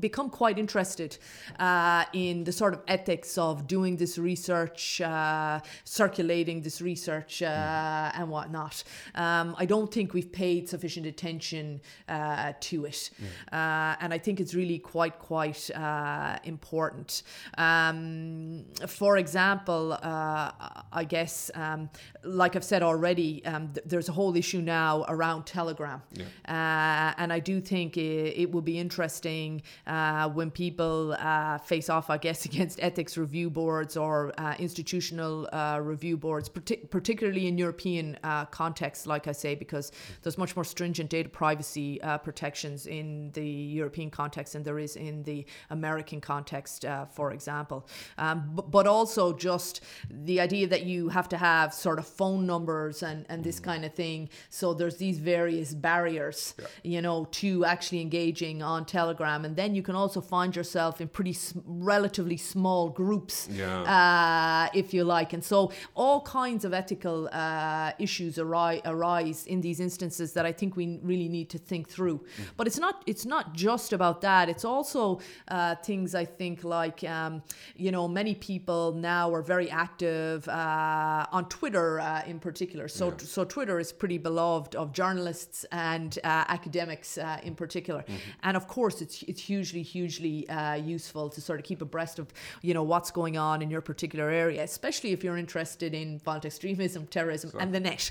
B: become quite interested uh, in the sort of ethics of doing this research, uh, circulating this research, uh, and whatnot. Um, I don't think we've paid sufficient attention uh, to it, uh, and I think it's really quite quite uh, important. Um, for example, uh, I guess, um, like I've said already, um, th- there's a whole issue now around Telegram. Uh, and I do think it, it will be interesting uh, when people uh, face off, I guess, (laughs) against ethics review boards or uh, institutional uh, review boards, partic- particularly in European uh, contexts, like I say, because there's much more stringent data privacy uh, protections in the European context than there is in the American context, uh, for example. Um, but, but also just the idea that you have to have sort of phone numbers and, and this kind of thing. So there's these various barriers, you know, to actually engaging on Telegram. And then you can also find yourself in pretty s- relatively small groups,
A: Yeah.
B: uh, if you like. And so all kinds of ethical uh, issues arise, arise in these instances that I think we really need to think through. But it's not it's not just about that. It's also uh, things I think like um, you know many people now are very active uh, on Twitter uh, in particular. So so Twitter is pretty beloved of journalists and uh, academics uh, in particular. And of course, it's it's hugely hugely uh, useful to sort of keep abreast of you know what's going on in your particular area, especially if you're interested in violent extremism, terrorism, and the net.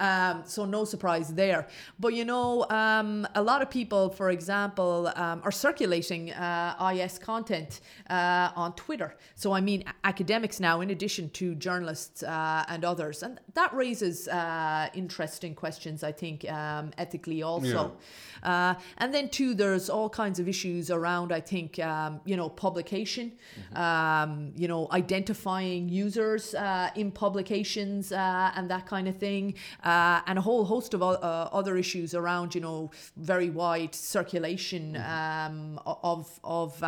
B: Um, so no surprise there. But you know, um, a lot of people, for example, um, are circulating uh, IS content uh, on Twitter. So I mean, academics now, in addition to journalists uh, and others, and that raises uh, interesting questions. I think um, ethically also. Uh, and then too, there's all kinds of issues around. I think um, you know publication, um, you know identifying users uh, in publications uh, and that kind of thing, uh, and a whole host of uh, other issues around you know very wide circulation um, o- of of.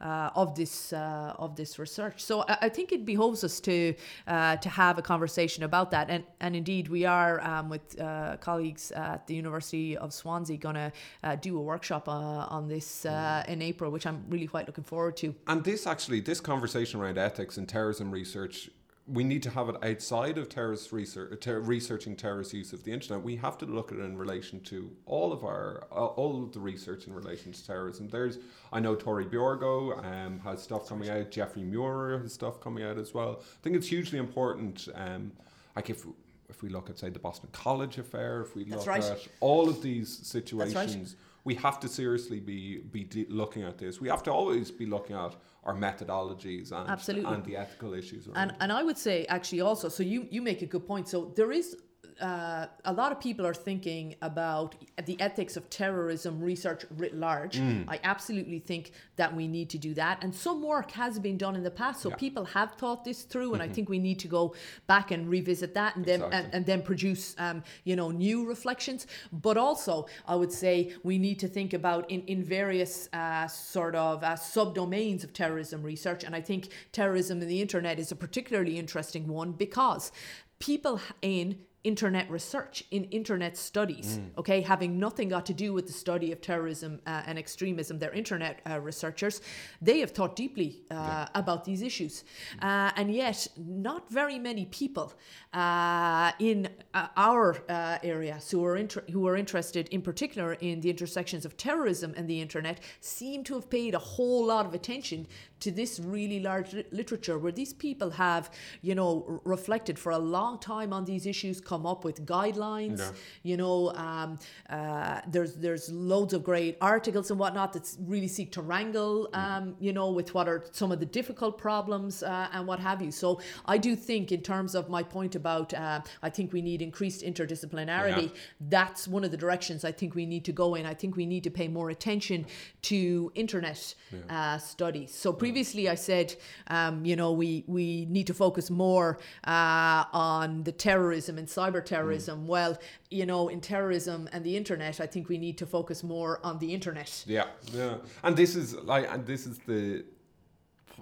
B: Uh, of this uh, of this research, so I, I think it behoves us to uh, to have a conversation about that, and and indeed we are um, with uh, colleagues at the University of Swansea going to uh, do a workshop uh, on this uh, in April, which I'm really quite looking forward to.
A: And this actually, this conversation around ethics and terrorism research, we need to have it outside of terrorist research, ter- researching terrorist use of the internet. We have to look at it in relation to all of our, uh, all of the research in relation to terrorism. There's, I know Tore Bjorgo um, has stuff coming out. Jeffrey Muir has stuff coming out as well. I think it's hugely important. Um, like if if we look at say the Boston College affair, if we
B: That's
A: look
B: right.
A: at all of these
B: right.
A: situations we have to seriously be be de- looking at this. We have to always be looking at our methodologies and
B: Absolutely.
A: and the ethical issues. Around
B: And and I would say actually also, so you you make a good point. So there is. Uh, a lot of people are thinking about the ethics of terrorism research writ large. I absolutely think that we need to do that, and some work has been done in the past. So
A: Yeah.
B: people have thought this through, and I think we need to go back and revisit that, and then and, and then produce um, you know new reflections. But also, I would say we need to think about in in various uh, sort of uh, subdomains of terrorism research, and I think terrorism in the internet is a particularly interesting one because people in internet research in internet studies okay? Having nothing got to do with the study of terrorism uh, and extremism they're internet uh, researchers they have thought deeply uh, about these issues. Uh, and yet not very many people uh, in uh, our uh, area who are inter- who are interested in particular in the intersections of terrorism and the internet seem to have paid a whole lot of attention to this really large literature where these people have, you know, reflected for a long time on these issues, come up with guidelines.
A: Yeah.
B: You know, um, uh, there's there's loads of great articles and whatnot that really seek to wrangle, um, you know, with what are some of the difficult problems uh, and what have you. So I do think, in terms of my point about, uh, I think we need increased interdisciplinarity.
A: Yeah.
B: That's one of the directions I think we need to go in. I think we need to pay more attention to internet uh, studies. So previously, I said, um, you know, we we need to focus more uh, on the terrorism and cyber terrorism. Well, you know, in terrorism and the internet, I think we need to focus more on the internet.
A: Yeah, yeah. And this is like, and this is the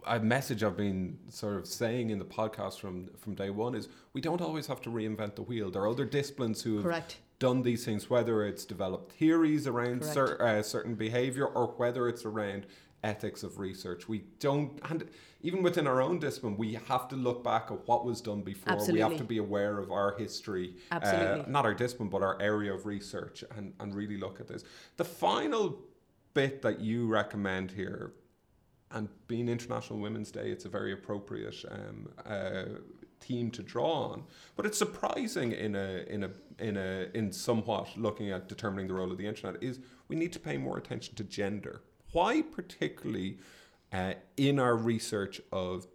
A: a message I've been sort of saying in the podcast from from day one is we don't always have to reinvent the wheel. There are other disciplines who have
B: Correct.
A: done these things, whether it's developed theories around cer- uh, certain behavior or whether it's around ethics of research. We don't, and even within our own discipline, we have to look back at what was done before. We have to be aware of our history, uh, not our discipline, but our area of research, and, and really look at this. The final bit that you recommend here, and being International Women's Day, it's a very appropriate um, uh, theme to draw on. But it's surprising in a in a in a in somewhat looking at determining the role of the internet is we need to pay more attention to gender. Why particularly uh, in our research of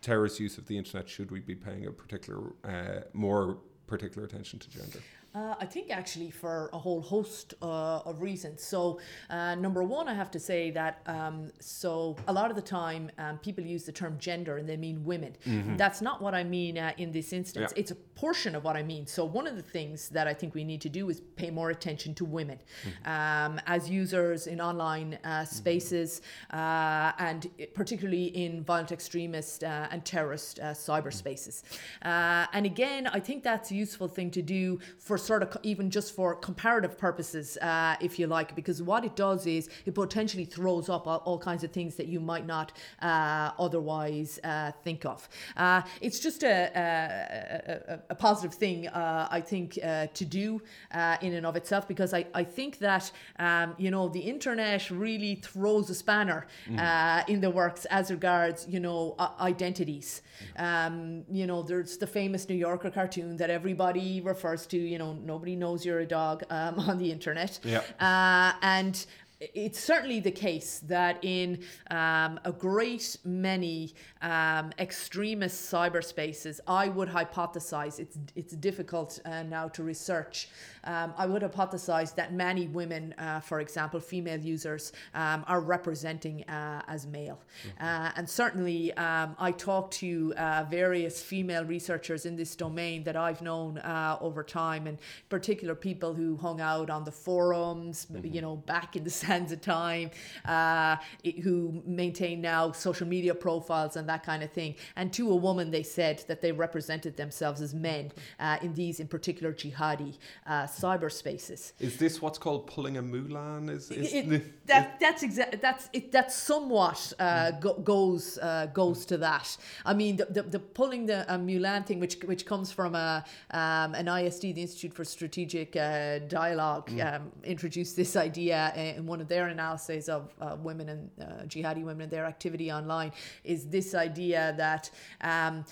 A: terrorist use of the internet should we be paying a particular uh, more particular attention to gender?
B: Uh, I think actually for a whole host uh, of reasons. So, uh, number one, I have to say that um, so a lot of the time um, people use the term gender and they mean women. That's not what I mean uh, in this instance.
A: Yeah.
B: It's a portion of what I mean. So, one of the things that I think we need to do is pay more attention to women um, as users in online uh, spaces uh, and particularly in violent extremist uh, and terrorist uh, cyberspaces. Uh, and again, I think that's a useful thing to do for sort of even just for comparative purposes, uh, if you like, because what it does is it potentially throws up all, all kinds of things that you might not uh, otherwise uh, think of. Uh, it's just a, a, a, a positive thing, uh, I think, uh, to do uh, in and of itself, because I, I think that, um, you know, the internet really throws a spanner uh, in the works as regards, you know, uh, identities. Um, you know, there's the famous New Yorker cartoon that everybody refers to, you know, nobody knows you're a dog um, (laughs) on the internet.
A: Yeah.
B: Uh, and it's certainly the case that in um, a great many um, extremist cyberspaces, I would hypothesize it's it's difficult uh, now to research. Um, I would hypothesize that many women, uh, for example, female users, um, are representing uh, as male, uh, and certainly um, I talk to uh, various female researchers in this domain that I've known uh, over time, and particular people who hung out on the forums, you know, back in the (laughs) sands of time, uh, who maintain now social media profiles and that kind of thing. And to a woman, they said that they represented themselves as men uh, in these, in particular, jihadi uh, cyberspaces.
A: Is this what's called pulling a Mulan? Is, is
B: It- that, that's exactly that's it. That somewhat uh, go, goes uh, goes to that. I mean, the, the, the pulling the uh, Mulan thing, which which comes from a um, an ISD, the Institute for Strategic uh, Dialogue, um, introduced this idea in one of their analyses of uh, women and uh, jihadi women and their activity online. Is this idea that um,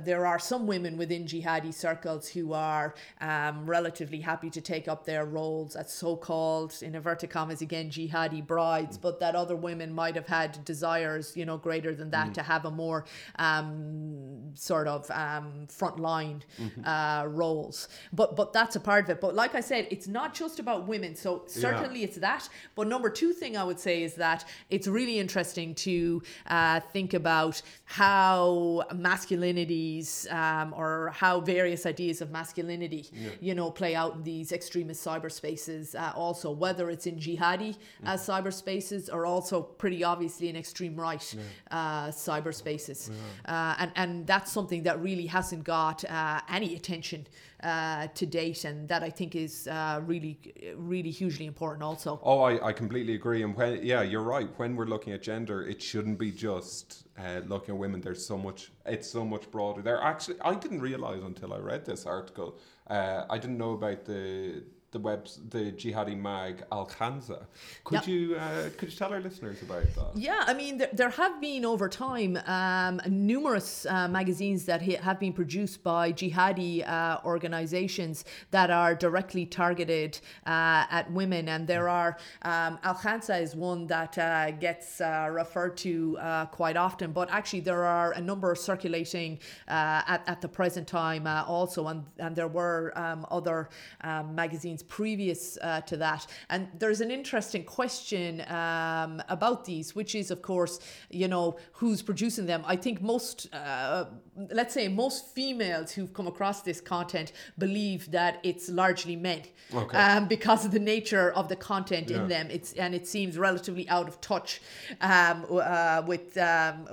B: there are some women within jihadi circles who are um, relatively happy to take up their roles as so-called, in inverted commas, again, jihadi brides, but that other women might have had desires, you know, greater than that to have a more um, sort of um, frontline uh, roles. But but that's a part of it. But like I said, it's not just about women. So certainly it's that. But number two thing I would say is that it's really interesting to uh, think about how masculinities um, or how various ideas of masculinity, you know, play out in these extremist cyberspaces. Uh, also, whether it's in jihadi uh, cyberspaces or also pretty obviously in extreme right uh, cyberspaces, uh, and and that's something that really hasn't got uh, any attention uh, to date, and that I think is uh, really really hugely important. Also,
A: Oh, I, I completely agree. And when, yeah, you're right. When we're looking at gender, it shouldn't be just uh, looking at women. There's so much, it's so much broader. There actually, I didn't realize until I read this article, uh, I didn't know about the the web the jihadi mag Al Khansa. Could
B: Yep.
A: you uh, could you tell our listeners about that?
B: Yeah, I mean, there, there have been over time um, numerous uh, magazines that ha- have been produced by jihadi uh, organizations that are directly targeted uh, at women. And there are, um, Al Khansa is one that uh, gets uh, referred to uh, quite often, but actually, there are a number circulating uh, at, at the present time uh, also. And, and there were um, other um, previous uh, to that. And there's an interesting question um, about these, which is, of course, you know, who's producing them. I think most, uh, let's say, most females who've come across this content believe that it's largely men
A: Okay.
B: um, because of the nature of the content
A: Yeah.
B: in them. It's and it seems relatively out of touch um, uh, with um,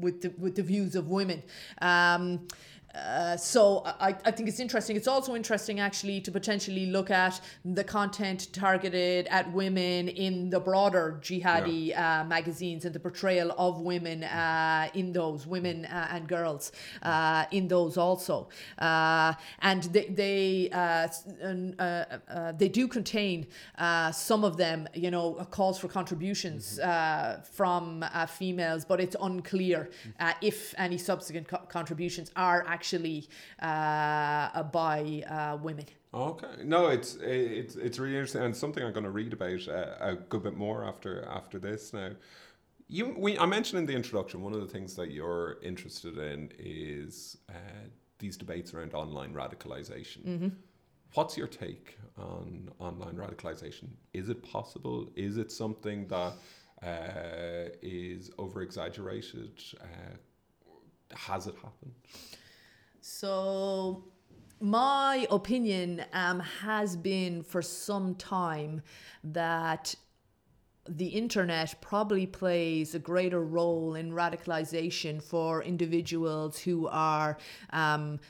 B: with the, with the views of women. Uh, so I, I think it's interesting. It's also interesting actually to potentially look at the content targeted at women in the broader jihadi uh, magazines and the portrayal of women uh, in those women uh, and girls uh, in those also. Uh, and they they uh, uh, uh, they do contain uh, some of them, you know, calls for contributions uh, from uh, females, but it's unclear uh, if any subsequent co- contributions are actually uh, by uh, women.
A: Okay, no, it's it's it's really interesting and something I'm going to read about uh, a good bit more after after this. Now, you we I mentioned in the introduction one of the things that you're interested in is uh, these debates around online radicalization. What's your take on online radicalization? Is it possible? Is it something that uh, is over exaggerated? Uh, has it happened?
B: So, my opinion um, has been for some time that the internet probably plays a greater role in radicalization for individuals who are um,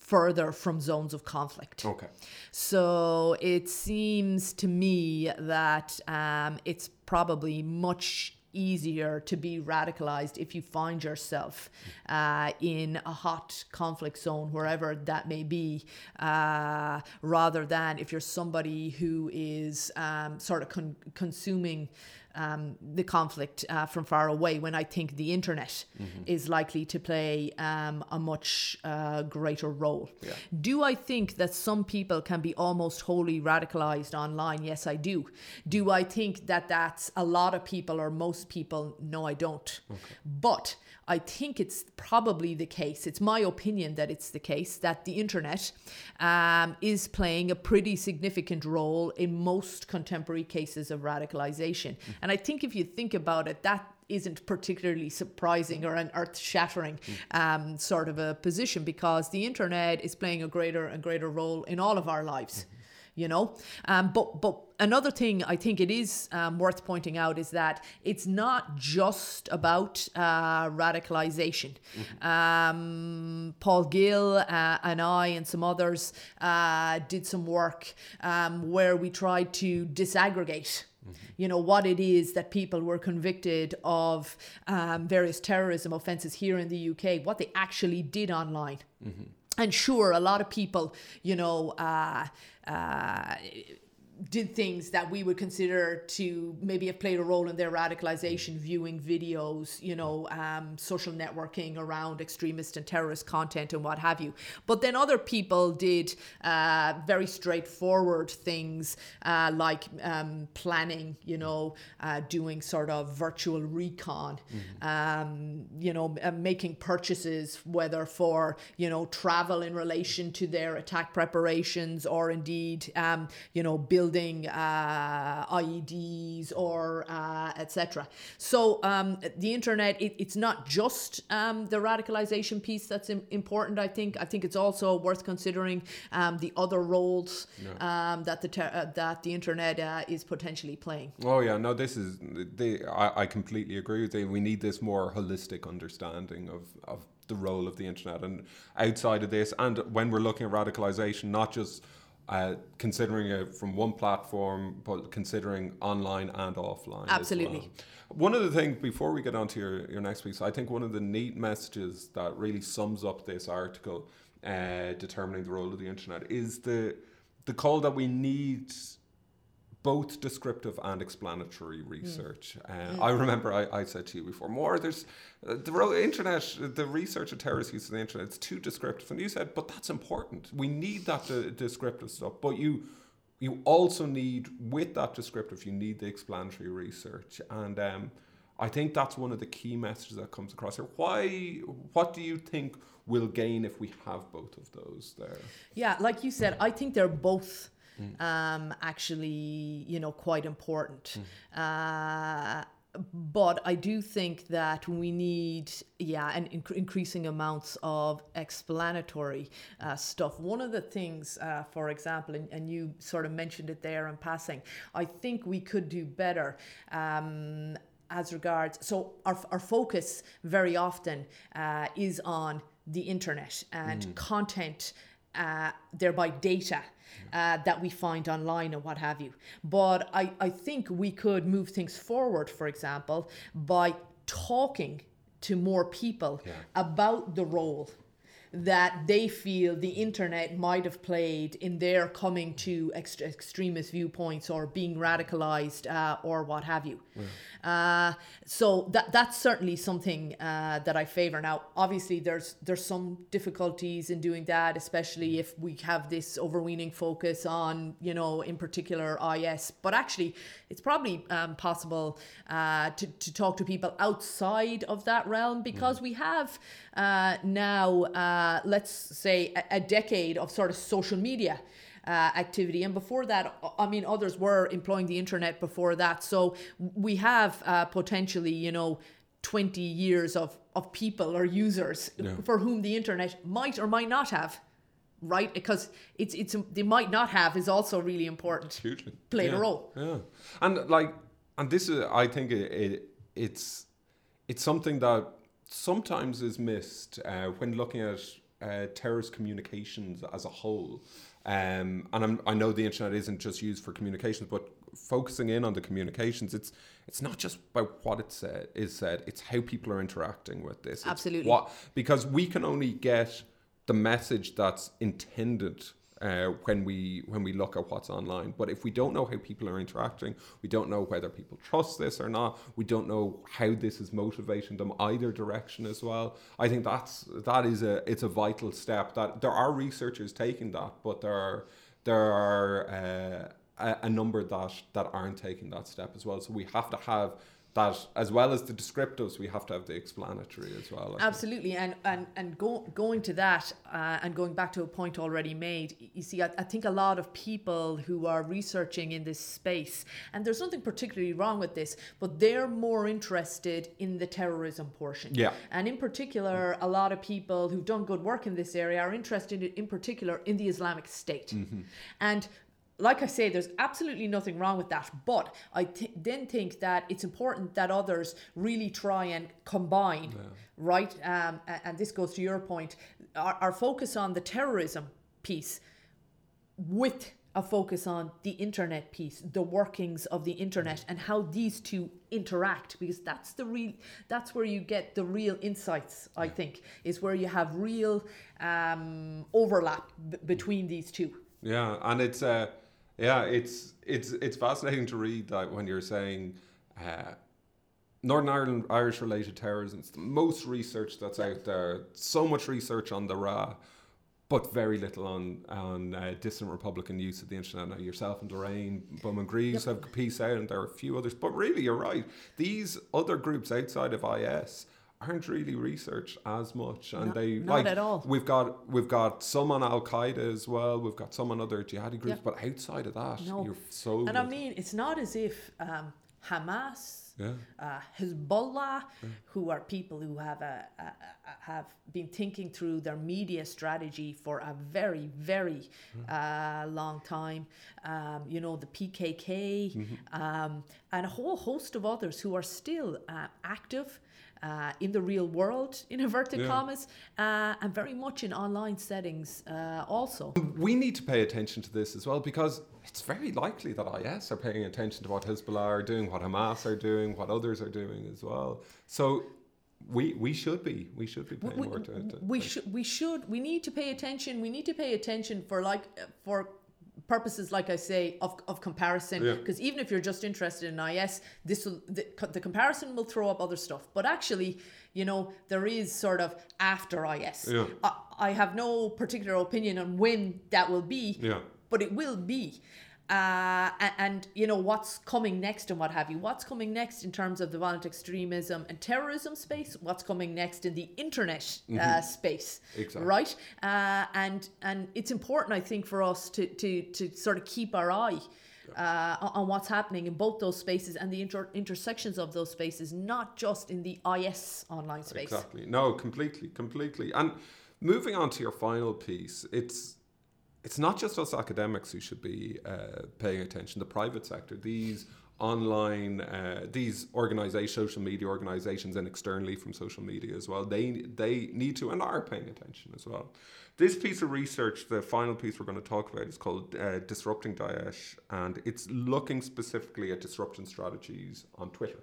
B: further from zones of conflict.
A: Okay.
B: So it seems to me that um, it's probably much easier to be radicalized if you find yourself uh, in a hot conflict zone, wherever that may be, uh, rather than if you're somebody who is um, sort of con- consuming. Um, the conflict uh, from far away when I think the internet is likely to play um, a much uh, greater role.
A: Yeah.
B: Do I think that some people can be almost wholly radicalized online? Yes, I do. Do I think that that's a lot of people or most people? No, I don't. But I think it's probably the case. It's my opinion that it's the case that the internet um, is playing a pretty significant role in most contemporary cases of radicalization. And I think if you think about it, that isn't particularly surprising or an earth shattering um, sort of a position because the internet is playing a greater and greater role in all of our lives. You know, um, but but another thing I think it is um, worth pointing out is that it's not just about uh, radicalization. Um, Paul Gill uh, and I and some others uh, did some work um, where we tried to disaggregate you know what it is that people were convicted of um, various terrorism offenses here in the UK, what they actually did online. And sure, a lot of people, you know, uh, uh, did things that we would consider to maybe have played a role in their radicalization, viewing videos, you know, um, social networking around extremist and terrorist content and what have you. But then other people did uh, very straightforward things uh, like um, planning, you know, uh, doing sort of virtual recon, um, you know, uh, making purchases, whether for, you know, travel in relation to their attack preparations or indeed, um, you know, building uh, IEDs or uh, etc. So um, the internet, it, it's not just um, the radicalization piece that's im- important. I think. I think it's also worth considering um, the other roles um, that the ter- uh, that the internet uh, is potentially playing.
A: Oh yeah, no, this is the I, I completely agree with you. We need this more holistic understanding of, of the role of the internet and outside of this, and when we're looking at radicalization, not just uh, considering it from one platform, but considering online and offline.
B: Absolutely.
A: well. One of the things before we get on to your, your next piece, I think one of the neat messages that really sums up this article, uh, determining the role of the internet, is the the call that we need both descriptive and explanatory research. Uh, I remember I, I said to you before, more there's uh, the internet, the research of terrorist use of the internet, it's too descriptive. And you said, but that's important. We need that de- descriptive stuff. But you you also need, with that descriptive, you need the explanatory research. And um, I think that's one of the key messages that comes across here. Why? What do you think we'll gain if we have both of those there?
B: Yeah, like you said, I think they're both um, actually, you know, quite important. Uh, but I do think that we need, yeah, an inc- increasing amounts of explanatory uh, stuff. One of the things, uh, for example, and, and you sort of mentioned it there in passing, I think we could do better. Um, as regards, so our, our focus very often uh, is on the internet and content, uh, thereby data uh, that we find online and what have you. But I, I think we could move things forward, for example, by talking to more people
A: Yeah.
B: about the role that they feel the internet might have played in their coming to ext- extremist viewpoints or being radicalized uh, or what have you. Uh, so that that's certainly something uh, that I favor. Now, obviously, there's there's some difficulties in doing that, especially if we have this overweening focus on you know in particular IS. But actually, it's probably um, possible uh, to to talk to people outside of that realm because we have uh, now uh, let's say a, a decade of sort of social media uh, activity. And before that, I mean, others were employing the internet before that. So we have uh, potentially, you know, 20 years of, of people or users for whom the internet might or might not have. Right, because it's it's they might not have is also really important.
A: Hugely
B: Played a role.
A: Yeah, and like, and this is, I think it, it it's it's something that sometimes is missed uh, when looking at uh, terrorist communications as a whole. Um, and I'm, I know the internet isn't just used for communications, but focusing in on the communications, it's it's not just by what it said is said; it's how people are interacting with this.
B: Absolutely.
A: what because we can only get the message that's intended uh, when we when we look at what's online. But if we don't know how people are interacting, we don't know whether people trust this or not. We don't know how this is motivating them either direction as well. I think that's that is a it's a vital step. That there are researchers taking that, but there are there are uh, a, a number that that aren't taking that step as well. So we have to have that as well as the descriptives. We have to have the explanatory as well. I think.
B: Absolutely, and and and go, going to that uh, and going back to a point already made, you see, I, I think a lot of people who are researching in this space, and there's nothing particularly wrong with this, but they're more interested in the terrorism portion.
A: Yeah.
B: And in particular, a lot of people who've done good work in this area are interested in, in particular in the Islamic State, and like I say, there's absolutely nothing wrong with that. But I th- then think that it's important that others really try and combine, right? Um, and this goes to your point, our, our focus on the terrorism piece with a focus on the internet piece, the workings of the internet, and how these two interact, because that's the real, that's where you get the real insights. I think is where you have real um, overlap b- between these two.
A: Yeah, and it's uh, yeah, it's it's it's fascinating to read that when you're saying uh, Northern Ireland Irish related terrorism. It's the most research that's out there. So much research on the RA, but very little on on uh, dissident Republican use of the internet. Now yourself and Lorraine Bowman Grieve have a piece out, and there are a few others. But really, you're right. These other groups outside of IS aren't really researched as much, and
B: Not-
A: they
B: not
A: like
B: at all.
A: We've got we've got some on Al Qaeda as well. We've got some on other jihadi groups,
B: Yep.
A: but outside of that,
B: No.
A: you're so.
B: And I mean, it's not as if um, Hamas,
A: Yeah.
B: uh, Hezbollah, who are people who have a, a, a, have been thinking through their media strategy for a very, very uh, long time. Um, you know, the PKK, um, and a whole host of others who are still uh, active. Uh, in the real world, (laughs) in inverted
A: Yeah.
B: commas, uh, and very much in online settings uh, also.
A: we need to pay attention to this as well because it's very likely that IS are paying attention to what Hezbollah are doing, what Hamas are doing, what others are doing as well. So we we should be we should be paying
B: we,
A: more to
B: we should we should we need to pay attention we need to pay attention for like uh, for purposes, like I say, of, of comparison.
A: Yeah.
B: Because even if you're just interested in IS, this will the, the comparison will throw up other stuff. But actually, you know, there is sort of after IS.
A: Yeah.
B: I, I have no particular opinion on when that will be,
A: Yeah.
B: but it will be. Uh, and, and you know what's coming next and what have you. What's coming next in terms of the violent extremism and terrorism space? What's coming next in the internet uh, space?
A: Exactly.
B: Right. Uh, and and it's important, I think, for us to to to sort of keep our eye. Uh, on- on what's happening in both those spaces and the inter- intersections of those spaces, not just in the IS online space.
A: Exactly. No, completely, completely. And moving on to your final piece, it's it's not just us academics who should be uh, paying attention. The private sector, these online, uh, these organizations, social media organizations, and externally from social media as well, they they need to and are paying attention as well. This piece of research, the final piece we're going to talk about, is called uh, "Disrupting Daesh," and it's looking specifically at disruption strategies on Twitter.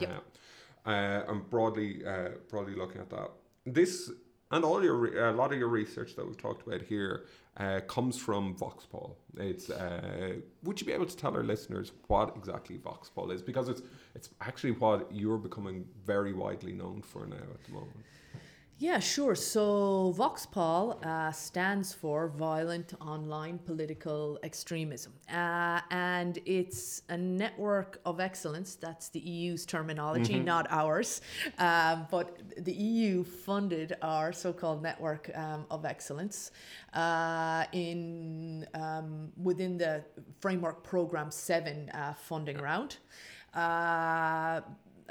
B: Yep.
A: Uh, uh, and broadly, uh, broadly looking at that. This and all your re- a lot of your research that we've talked about here uh, comes from VoxPol. It's uh, would you be able to tell our listeners what exactly VoxPol is because it's it's actually what you're becoming very widely known for now at the moment.
B: Yeah, sure. So VoxPol uh, stands for Violent Online Political Extremism. Uh, and it's a network of excellence. That's the EU's terminology, not ours. Um, but the EU funded our so called network um, of excellence uh, in um, within the Framework Program 7 uh, funding round.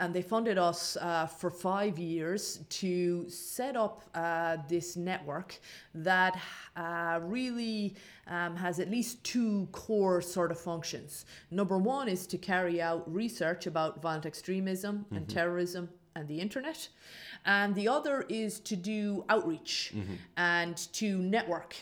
B: And they funded us uh, for five years to set up uh, this network that uh, really um, has at least two core sort of functions. Number one is to carry out research about violent extremism and terrorism and the internet. And the other is to do outreach and to network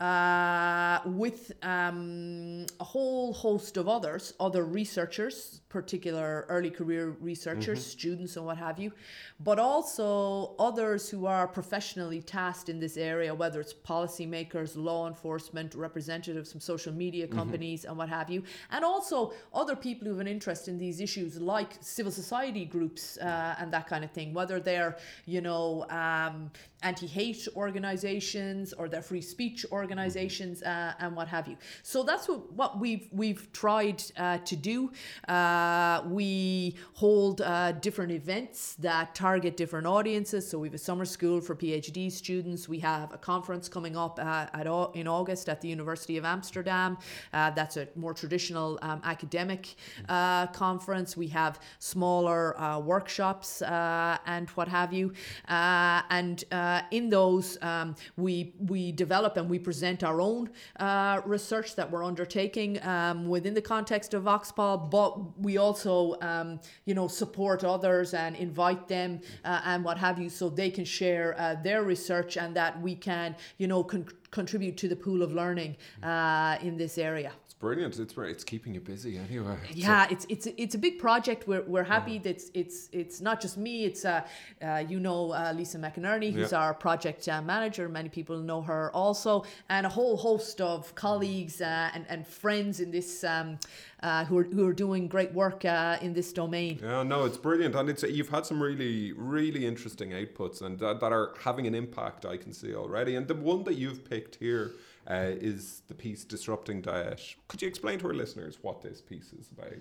B: uh, with um, a whole host of others, other researchers, particular early career researchers, students, and what have you, but also others who are professionally tasked in this area, whether it's policymakers, law enforcement, representatives from social media companies, and what have you, and also other people who have an interest in these issues, like civil society groups uh, and that kind of thing, whether they're, you know, um, anti hate organizations or they're free speech organizations uh, and what have you. So that's what, what we've we've tried uh, to do. Uh, we hold uh, different events that target different audiences. So we have a summer school for PhD students. We have a conference coming up uh, at in August at the University of Amsterdam. Uh, that's a more traditional um, academic uh, conference. We have smaller uh, workshops uh, and what have you. Uh, and uh, in those, um, we we develop and we present our own uh, research that we're undertaking um, within the context of VoxPol, but we also, um, you know, support others and invite them uh, and what have you, so they can share uh, their research and that we can, you know, con- contribute to the pool of learning uh, in this area.
A: Brilliant. It's it's keeping you busy anyway.
B: Yeah, it's it's it's a big project. We're, we're happy that it's it's it's not just me. It's uh, uh you know uh, Lisa McInerney, who's
A: Yeah.
B: our project uh, manager. Many people know her also, and a whole host of colleagues uh, and and friends in this um, uh, who are who are doing great work uh, in this domain.
A: Yeah, no, it's brilliant, and it's you've had some really, really interesting outputs, and that, that are having an impact. I can see already, and the one that you've picked here uh, is the piece "Disrupting Daesh." Could you explain to our listeners what this piece is about?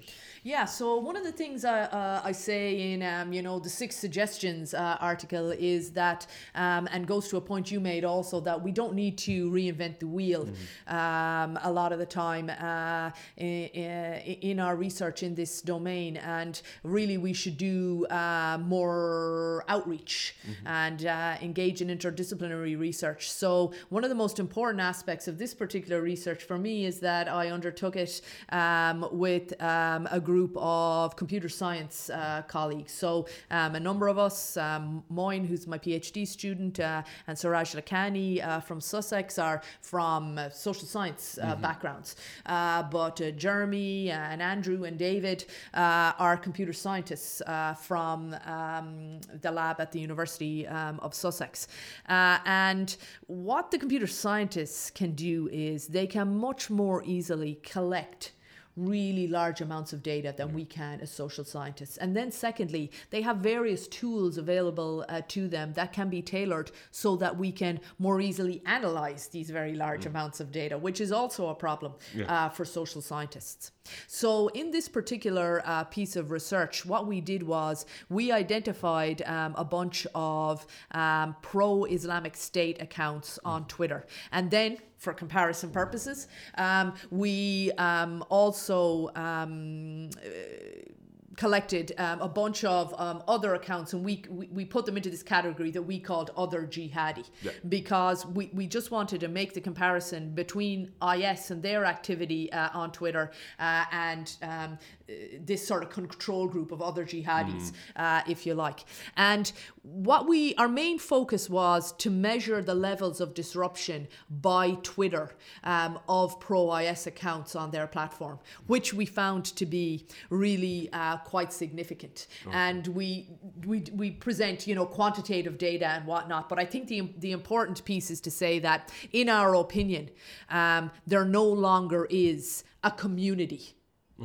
B: Yeah, so one of the things I, uh, I say in um, you know the six suggestions uh, article is that um, and goes to a point you made also that we don't need to reinvent the wheel um, a lot of the time uh, in, in our research in this domain and really we should do uh, more outreach and uh, engage in interdisciplinary research. So one of the most important aspects of this particular research for me is that I undertook it um, with um, a group of computer science uh, colleagues. So um, a number of us, um, Moign, who's my PhD student, uh, and Suraj Lakhani uh, from Sussex are from uh, social science uh, backgrounds. Uh, but uh, Jeremy and Andrew and David uh, are computer scientists uh, from um, the lab at the University um, of Sussex. Uh, and what the computer scientists can do is they can much more easily collect really large amounts of data than we can as social scientists. And then, secondly, they have various tools available uh, to them that can be tailored so that we can more easily analyze these very large amounts of data, which is also a problem uh, for social scientists. So, in this particular uh, piece of research, what we did was we identified um, a bunch of um, pro Islamic State accounts on Twitter. And then for comparison purposes. Um, we um, also um, collected um, a bunch of um, other accounts and we, we, we put them into this category that we called other jihadi
A: Yeah.
B: because we, we just wanted to make the comparison between IS and their activity uh, on Twitter uh, and um, uh, this sort of control group of other jihadis, uh, if you like. And what we, our main focus was to measure the levels of disruption by Twitter um, of pro IS accounts on their platform, which we found to be really uh, quite significant. And we, we, we present, you know, quantitative data and whatnot. But I think the, the important piece is to say that, in our opinion, um, there no longer is a community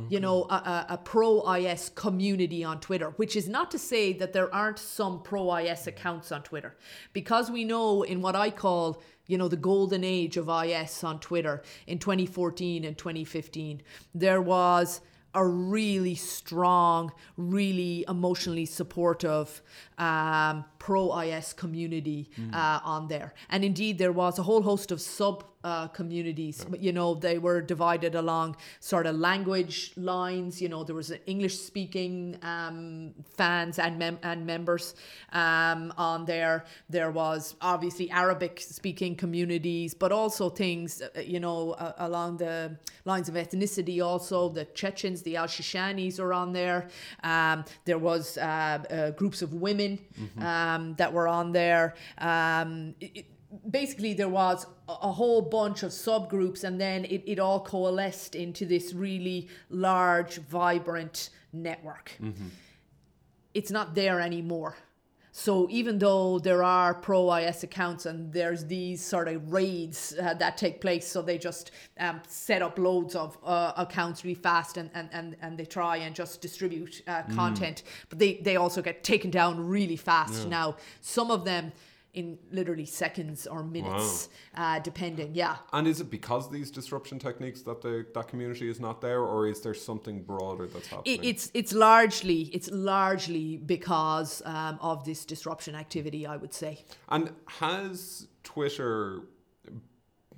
B: you know, a, a, a pro IS community on Twitter, which is not to say that there aren't some pro IS accounts on Twitter, because we know in what I call, you know, the golden age of IS on Twitter in 2014 and 2015, there was a really strong, really emotionally supportive um, pro IS community uh, on there. And indeed, there was a whole host of sub uh, communities. But, You know, they were divided along sort of language lines. You know, there was English speaking um, fans and, mem- and members um, on there. There was obviously Arabic speaking communities, but also things, uh, you know, uh, along the lines of ethnicity also. The Chechens, the Al Shishanis are on there. Um, there was uh, uh, groups of women um, that were on there. Um, it- it- basically there was a whole bunch of subgroups and then it, it all coalesced into this really large vibrant network. It's not there anymore so even though there are pro IS accounts and there's these sort of raids uh, that take place, so they just um, set up loads of uh, accounts really fast and, and, and, and they try and just distribute uh, content, but they, they also get taken down really fast now. Some of them in literally seconds or minutes, uh, depending. Yeah.
A: And is it because of these disruption techniques that the that community is not there, or is there something broader that's happening?
B: It, it's it's largely it's largely because um, of this disruption activity, I would say.
A: and has Twitter,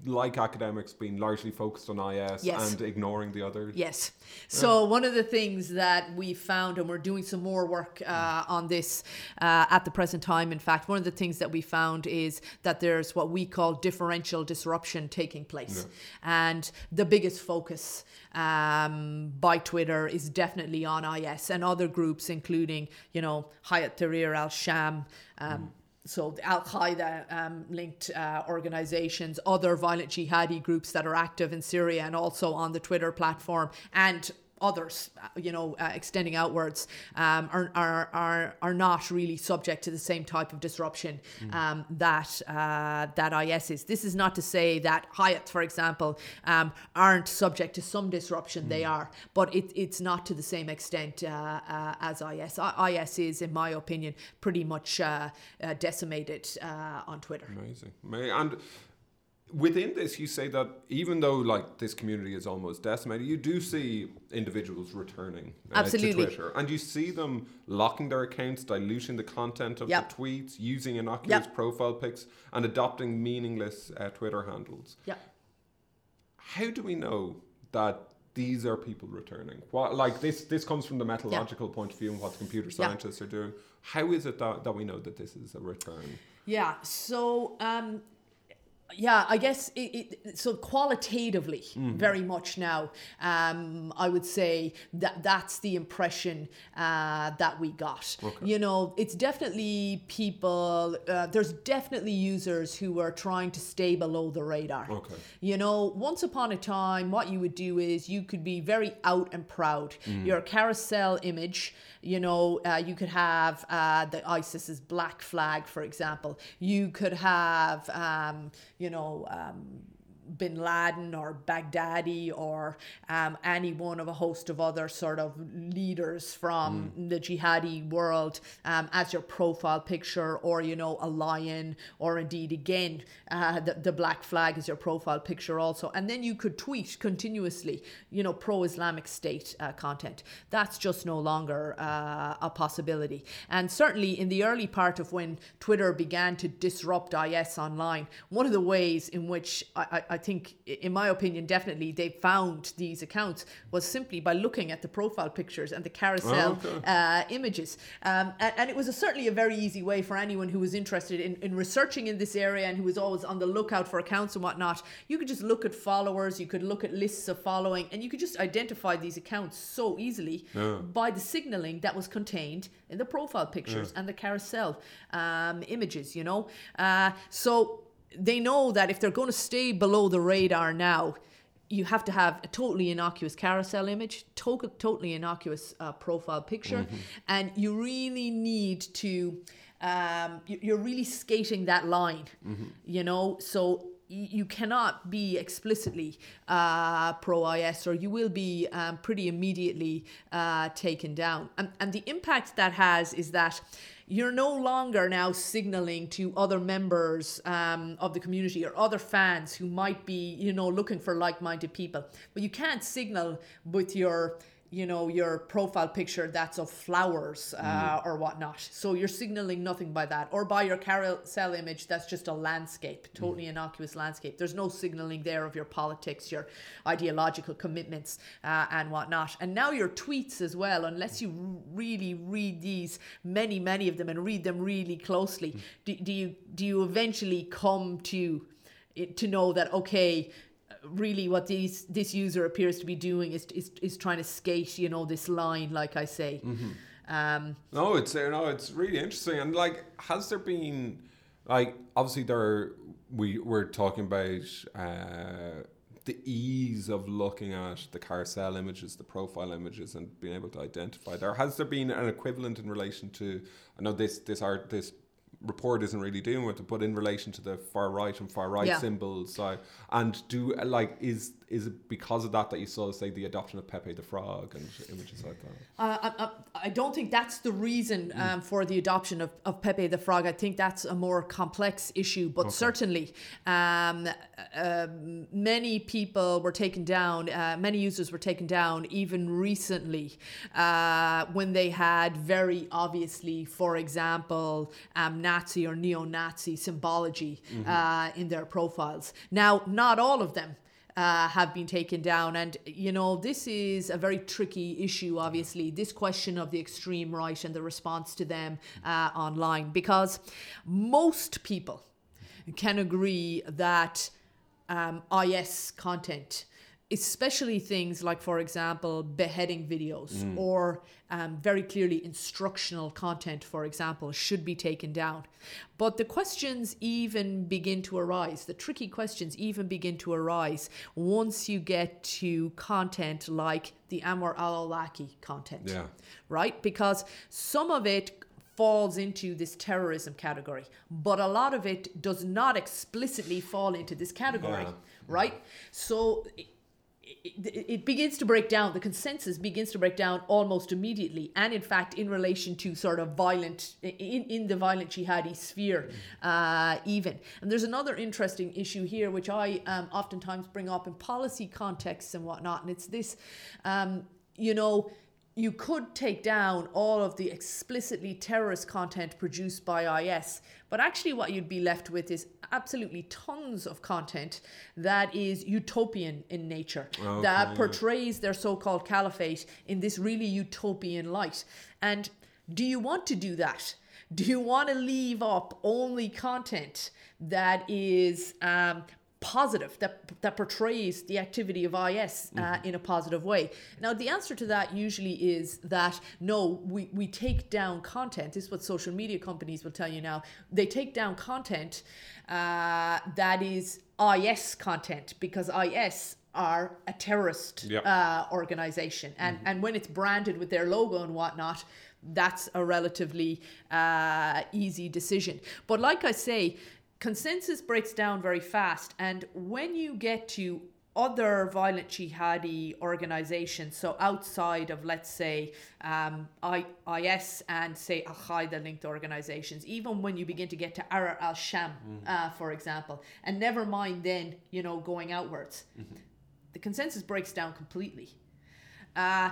A: like academics, been largely focused on IS
B: Yes.
A: and ignoring the others?
B: Yes. So one of the things that we found, and we're doing some more work uh, on this uh, at the present time. In fact, one of the things that we found is that there's what we call differential disruption taking place, Yeah. and the biggest focus um, by Twitter is definitely on IS and other groups, including you know Hayat Tahrir al Sham. Um, so Al Qaeda um, linked uh, organizations, other violent jihadi groups that are active in Syria and also on the Twitter platform, and others, uh, you know, uh, extending outwards, um, are, are, are, are not really subject to the same type of disruption um, that uh, that IS is. This is not to say that Hayat, for example, um, aren't subject to some disruption. They are, but it, it's not to the same extent uh, uh, as IS. I- IS is, in my opinion, pretty much uh, uh, decimated uh, on Twitter.
A: Amazing. And within this, you say that even though like this community is almost decimated, you do see individuals returning uh,
B: Absolutely.
A: to Twitter, and you see them locking their accounts, diluting the content of
B: Yep.
A: the tweets, using innocuous
B: Yep.
A: profile pics, and adopting meaningless uh, Twitter handles.
B: Yeah.
A: How do we know that? These are people returning. What like this? This comes from the methodological point of view and what the computer scientists are doing. How is it that, that we know that this is a return?
B: Yeah. So, um, yeah, I guess it, it, so qualitatively, very much now, um, I would say that that's the impression uh, that we got. You know, it's definitely people, uh, there's definitely users who are trying to stay below the radar.
A: Okay.
B: You know, once upon a time, what you would do is you could be very out and proud. Your carousel image, you know, uh, you could have uh, the ISIS's black flag, for example. You could have, um, you know, um, bin Laden or Baghdadi or um, any one of a host of other sort of leaders from the jihadi world um, as your profile picture, or you know, a lion, or indeed again uh, the, the black flag is your profile picture also. And then you could tweet continuously, you know, pro Islamic State uh, content. That's just no longer uh, a possibility. And certainly in the early part of when Twitter began to disrupt IS online, one of the ways in which I, I, I think, in my opinion, definitely they found these accounts was simply by looking at the profile pictures and the carousel
A: Oh, okay.
B: uh, images. Um, and, and it was a, certainly a very easy way for anyone who was interested in, in researching in this area and who was always on the lookout for accounts and whatnot. You could just look at followers, you could look at lists of following, and you could just identify these accounts so easily by the signaling that was contained in the profile pictures and the carousel um, images, you know? Uh, so they know that if they're going to stay below the radar now, you have to have a totally innocuous carousel image, to- totally innocuous uh, profile picture, and you really need to. Um, you- you're really skating that line, you know. So y- you cannot be explicitly uh, pro IS, or you will be um, pretty immediately uh, taken down. And, and the impact that has is that you're no longer now signaling to other members um, of the community or other fans who might be, you know, looking for like-minded people. But you can't signal with your you know your profile picture that's of flowers uh, or whatnot. So you're signaling nothing by that. Or by your carousel image that's just a landscape totally innocuous landscape. There's no signaling there of your politics your ideological commitments uh, and whatnot. And now your tweets as well unless you really read these many many of them and read them really closely do, do you do you eventually come to to know that okay really what these this user appears to be doing is is, is trying to skate you know this line like i say um
A: No, it's uh, no, it's really interesting. And like, has there been like obviously there we we're talking about uh, the ease of looking at the carousel images, the profile images, and being able to identify there. Has there been an equivalent in relation to? I know this this art this report isn't really dealing with it, but in relation to the far right and far right
B: Yeah.
A: symbols, so, and do like is is it because of that that you saw say the adoption of Pepe the Frog and images like that?
B: Uh, I, I, don't think that's the reason um, for the adoption of, of Pepe the Frog. I think that's a more complex issue, but certainly um, uh, many people were taken down, uh, many users were taken down even recently uh, when they had very obviously, for example, um, Nazi or neo Nazi symbology uh, in their profiles. Now, not all of them uh, have been taken down. And, you know, this is a very tricky issue, obviously, this question of the extreme right and the response to them uh, online, because most people can agree that um, IS content, especially things like, for example, beheading videos or um, very clearly instructional content, for example, should be taken down. But the questions even begin to arise, the tricky questions even begin to arise once you get to content like the Anwar al Awlaki content
A: Yeah.
B: right? Because some of it falls into this terrorism category, but a lot of it does not explicitly fall into this category,
A: Yeah.
B: right? So it, it, begins to break down, the consensus begins to break down almost immediately. And in fact, in relation to sort of violent, in, in the violent jihadi sphere, uh, even. And there's another interesting issue here, which I um, oftentimes bring up in policy contexts and whatnot. And it's this, um, you know, you could take down all of the explicitly terrorist content produced by IS, but actually, what you'd be left with is absolutely tons of content that is utopian in nature,
A: Okay,
B: that portrays their so called caliphate in this really utopian light. And do you want to do that? Do you want to leave up only content that is um, positive that that portrays the activity of IS uh, in a positive way. Now the answer to that usually is that no, we, we take down content. This is what social media companies will tell you now. They take down content uh, that is IS content because IS are a terrorist
A: Yep.
B: uh, organization, and and when it's branded with their logo and whatnot, that's a relatively uh, easy decision. But like I say, consensus breaks down very fast. And when you get to other violent jihadi organizations, so outside of, let's say, um, IS and, say, Al Qaeda linked organizations, even when you begin to get to Ahrar al Sham, mm-hmm. uh, for example, and never mind then, you know, going outwards, mm-hmm. the consensus breaks down completely. Uh,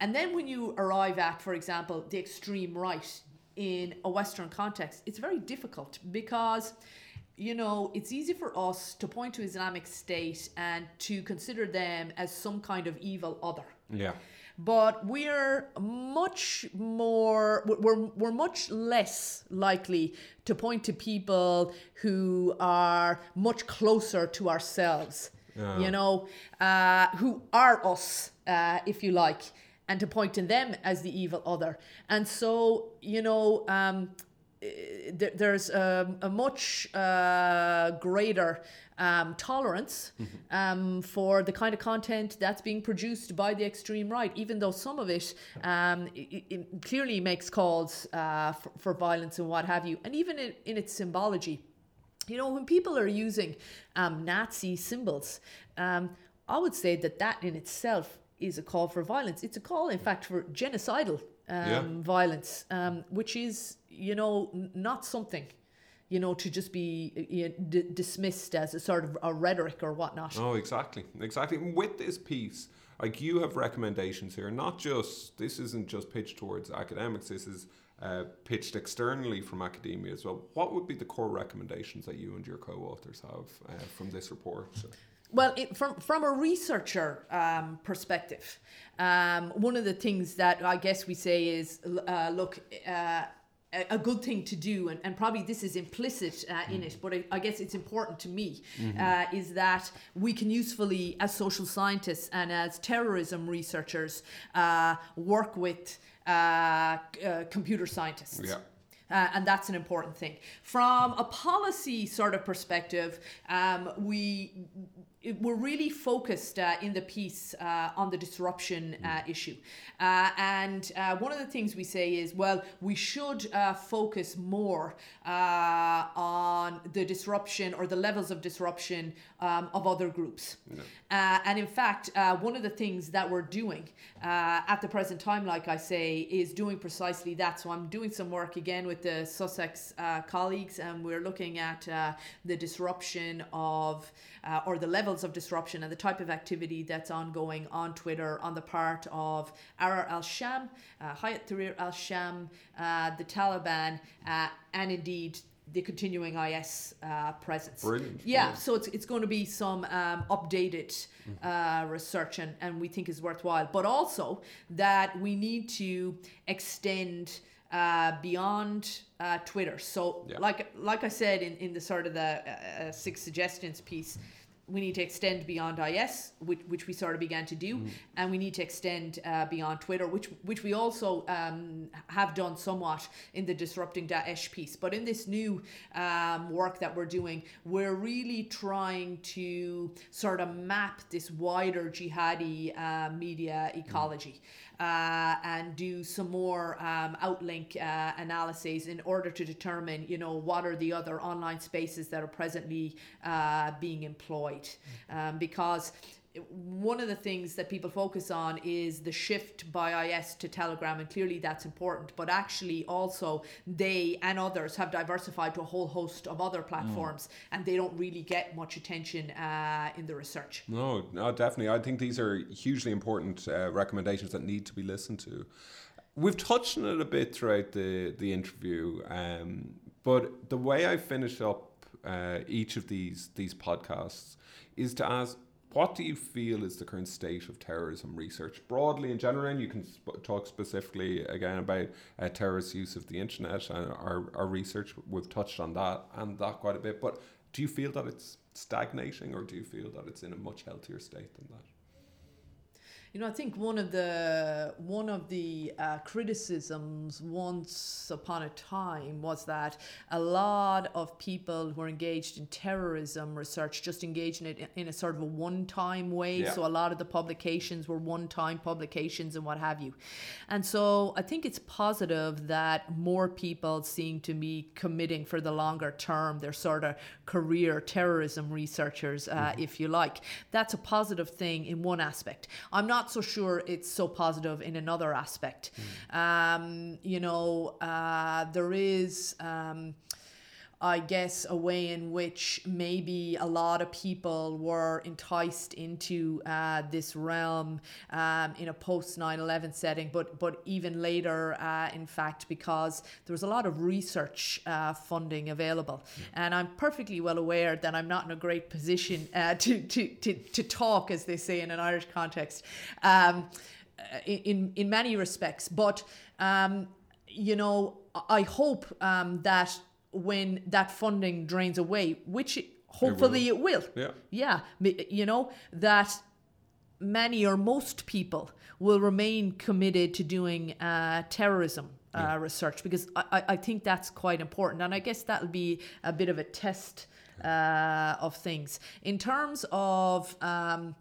B: and then when you arrive at, for example, the extreme right in a Western context, it's very difficult because you know, it's easy for us to point to Islamic State and to consider them as some kind of evil other.
A: Yeah.
B: But we're much more, we're, we're much less likely to point to people who are much closer to ourselves, you know, uh, who are us, uh, if you like, and to point to them as the evil other. And so, you know, um, there's a, a much uh, greater um, tolerance mm-hmm. um, for the kind of content that's being produced by the extreme right, even though some of it, um, it, it clearly makes calls uh, for, for, violence and what have you, and even in, in its symbology. You know, when people are using um, Nazi symbols, um, I would say that that in itself is a call for violence. It's a call, in fact, for genocidal um, yeah. violence, um, which is, you know, not something, you know, to just be you know, d- dismissed as a sort of a rhetoric or whatnot.
A: Oh, exactly, exactly. With this piece, like you have recommendations here, not just this isn't just pitched towards academics. This is uh, pitched externally from academia as well. What would be the core recommendations that you and your co-authors have uh, from this report?
B: Well, it, from from a researcher um, perspective, um, one of the things that I guess we say is, uh, look, uh, a good thing to do, and, and probably this is implicit uh, in it, but I, I, guess it's important to me, mm-hmm. uh, is that we can usefully, as social scientists and as terrorism researchers, uh, work with uh, uh, computer scientists.
A: Yeah.
B: Uh, and that's an important thing. From a policy sort of perspective, um, we we're really focused uh, in the piece uh, on the disruption uh, mm. issue. Uh, and uh, one of the things we say is, well, we should uh, focus more on the disruption or the levels of disruption um, of other groups. No. and in fact, one of the things that we're doing at the present time, like I say, is doing precisely that. So I'm doing some work again with the Sussex colleagues, and we're looking at the disruption of uh, or the levels of disruption and the type of activity that's ongoing on Twitter on the part of Ahrar al Sham, uh, Hayat Tahrir al Sham, uh, the Taliban, uh, and indeed the continuing IS uh, presence.
A: Brilliant.
B: Yeah, Brilliant. so it's, it's going to be some um, updated uh, research and, and we think is worthwhile, but also that we need to extend uh, beyond uh, Twitter. So, yeah. like like I said in, in the sort of the uh, uh six suggestions piece, we need to extend beyond IS, which, which we sort of began to do, mm. and we need to extend uh, beyond Twitter, which which we also um, have done somewhat in the disrupting Daesh piece. But in this new um, work that we're doing, we're really trying to sort of map this wider jihadi uh, media ecology. Mm uh, and do some more um, outlink uh, analyses in order to determine, you know, what are the other online spaces that are presently uh, being employed. Um, because one of the things that people focus on is the shift by IS to Telegram, and clearly that's important. But actually, also, they and others have diversified to a whole host of other platforms, mm. and they don't really get much attention uh, in the research.
A: No, no, definitely. I think these are hugely important uh, recommendations that need to be listened to. We've touched on it a bit throughout the, the interview, um, but the way I finish up uh, each of these these podcasts is to ask what do you feel is the current state of terrorism research broadly in general? And you can sp- talk specifically again about uh, terrorist use of the internet and our, our research. We've touched on that and that quite a bit. But do you feel that it's stagnating or do you feel that it's in a much healthier state than that?
B: You know, I think one of the one of the uh, criticisms once upon a time was that a lot of people who are engaged in terrorism research just engaged in it in a sort of a one-time way.
A: Yeah.
B: So a lot of the publications were one-time publications and what have you. And so I think it's positive that more people seem to be committing for the longer term. They're sort of career terrorism researchers, uh, if you like. That's a positive thing in one aspect. I'm not so sure it's so positive in another aspect. Um, you know, uh, there is. Um, I guess, a way in which maybe a lot of people were enticed into uh, this realm um, in a post 9 11 setting, but, but even later, uh, in fact, because there was a lot of research uh, funding available. And I'm perfectly well aware that I'm not in a great position uh, to, to, to, to talk, as they say in an Irish context. Um, in in many respects. But um, you know, I hope um, that when that funding drains away, which it- hopefully it will,
A: Yeah.
B: yeah, you know that many or most people will remain committed to doing uh, terrorism. Uh, research because I, I- I think that's quite important. And I guess that'll be a bit of a test uh, of things. In terms of um,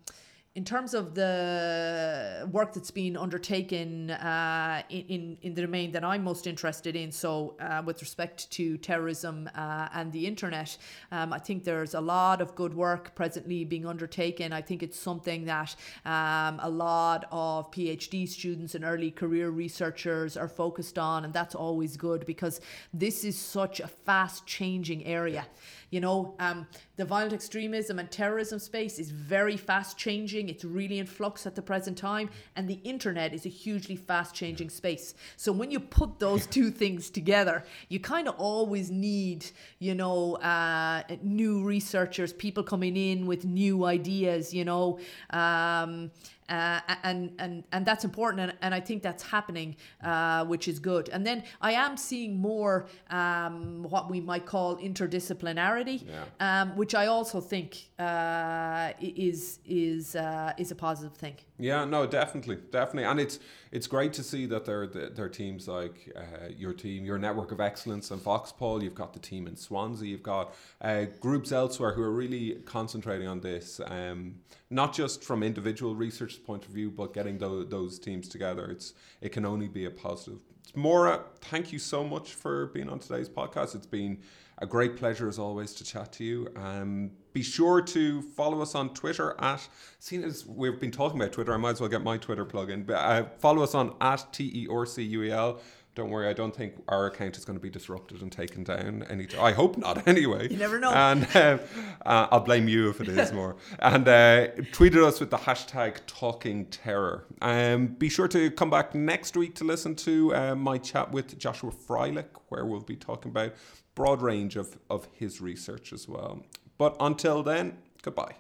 B: in terms of the work that's been undertaken uh, in, in, the domain that I'm most interested in, so uh, with respect to terrorism uh, and the internet, um, I think there's a lot of good work presently being undertaken. I think it's something that um, a lot of PhD students and early career researchers are focused on, and that's always good because this is such a fast changing area. You know, um, the violent extremism and terrorism space is very fast changing. It's really in flux at the present time. And the internet is a hugely fast changing space. So when you put those (laughs) two things together, you kind of always need, you know, uh, new researchers, people coming in with new ideas, you know. Um, uh, and and and that's important, and, and I think that's happening, uh, which is good. And then I am seeing more um, what we might call interdisciplinarity,
A: Yeah.
B: um, which I also think uh, is is uh, is a positive thing.
A: Yeah, no, definitely, definitely, and it's it's great to see that there there are teams like uh, your team, your network of excellence, and VoxPol. You've got the team in Swansea. You've got uh, groups elsewhere who are really concentrating on this, um, not just from individual research point of view, but getting those teams together. It's it can only be a positive. Maura, thank you so much for being on today's podcast. It's been a great pleasure as always to chat to you. Um, be sure to follow us on Twitter at, seeing as we've been talking about Twitter, I might as well get my Twitter plug in. But uh, follow us on at T E R C U E L. Don't worry, I don't think our account is going to be disrupted and taken down. Any, I hope not. (laughs) Anyway,
B: You never know.
A: And uh, uh, I'll blame you if it is more. (laughs) and uh, tweeted us with the hashtag Talking Terror. Um, be sure to come back next week to listen to uh, my chat with Joshua Freilich, where we'll be talking about broad range of, of his research as well. But until then, goodbye.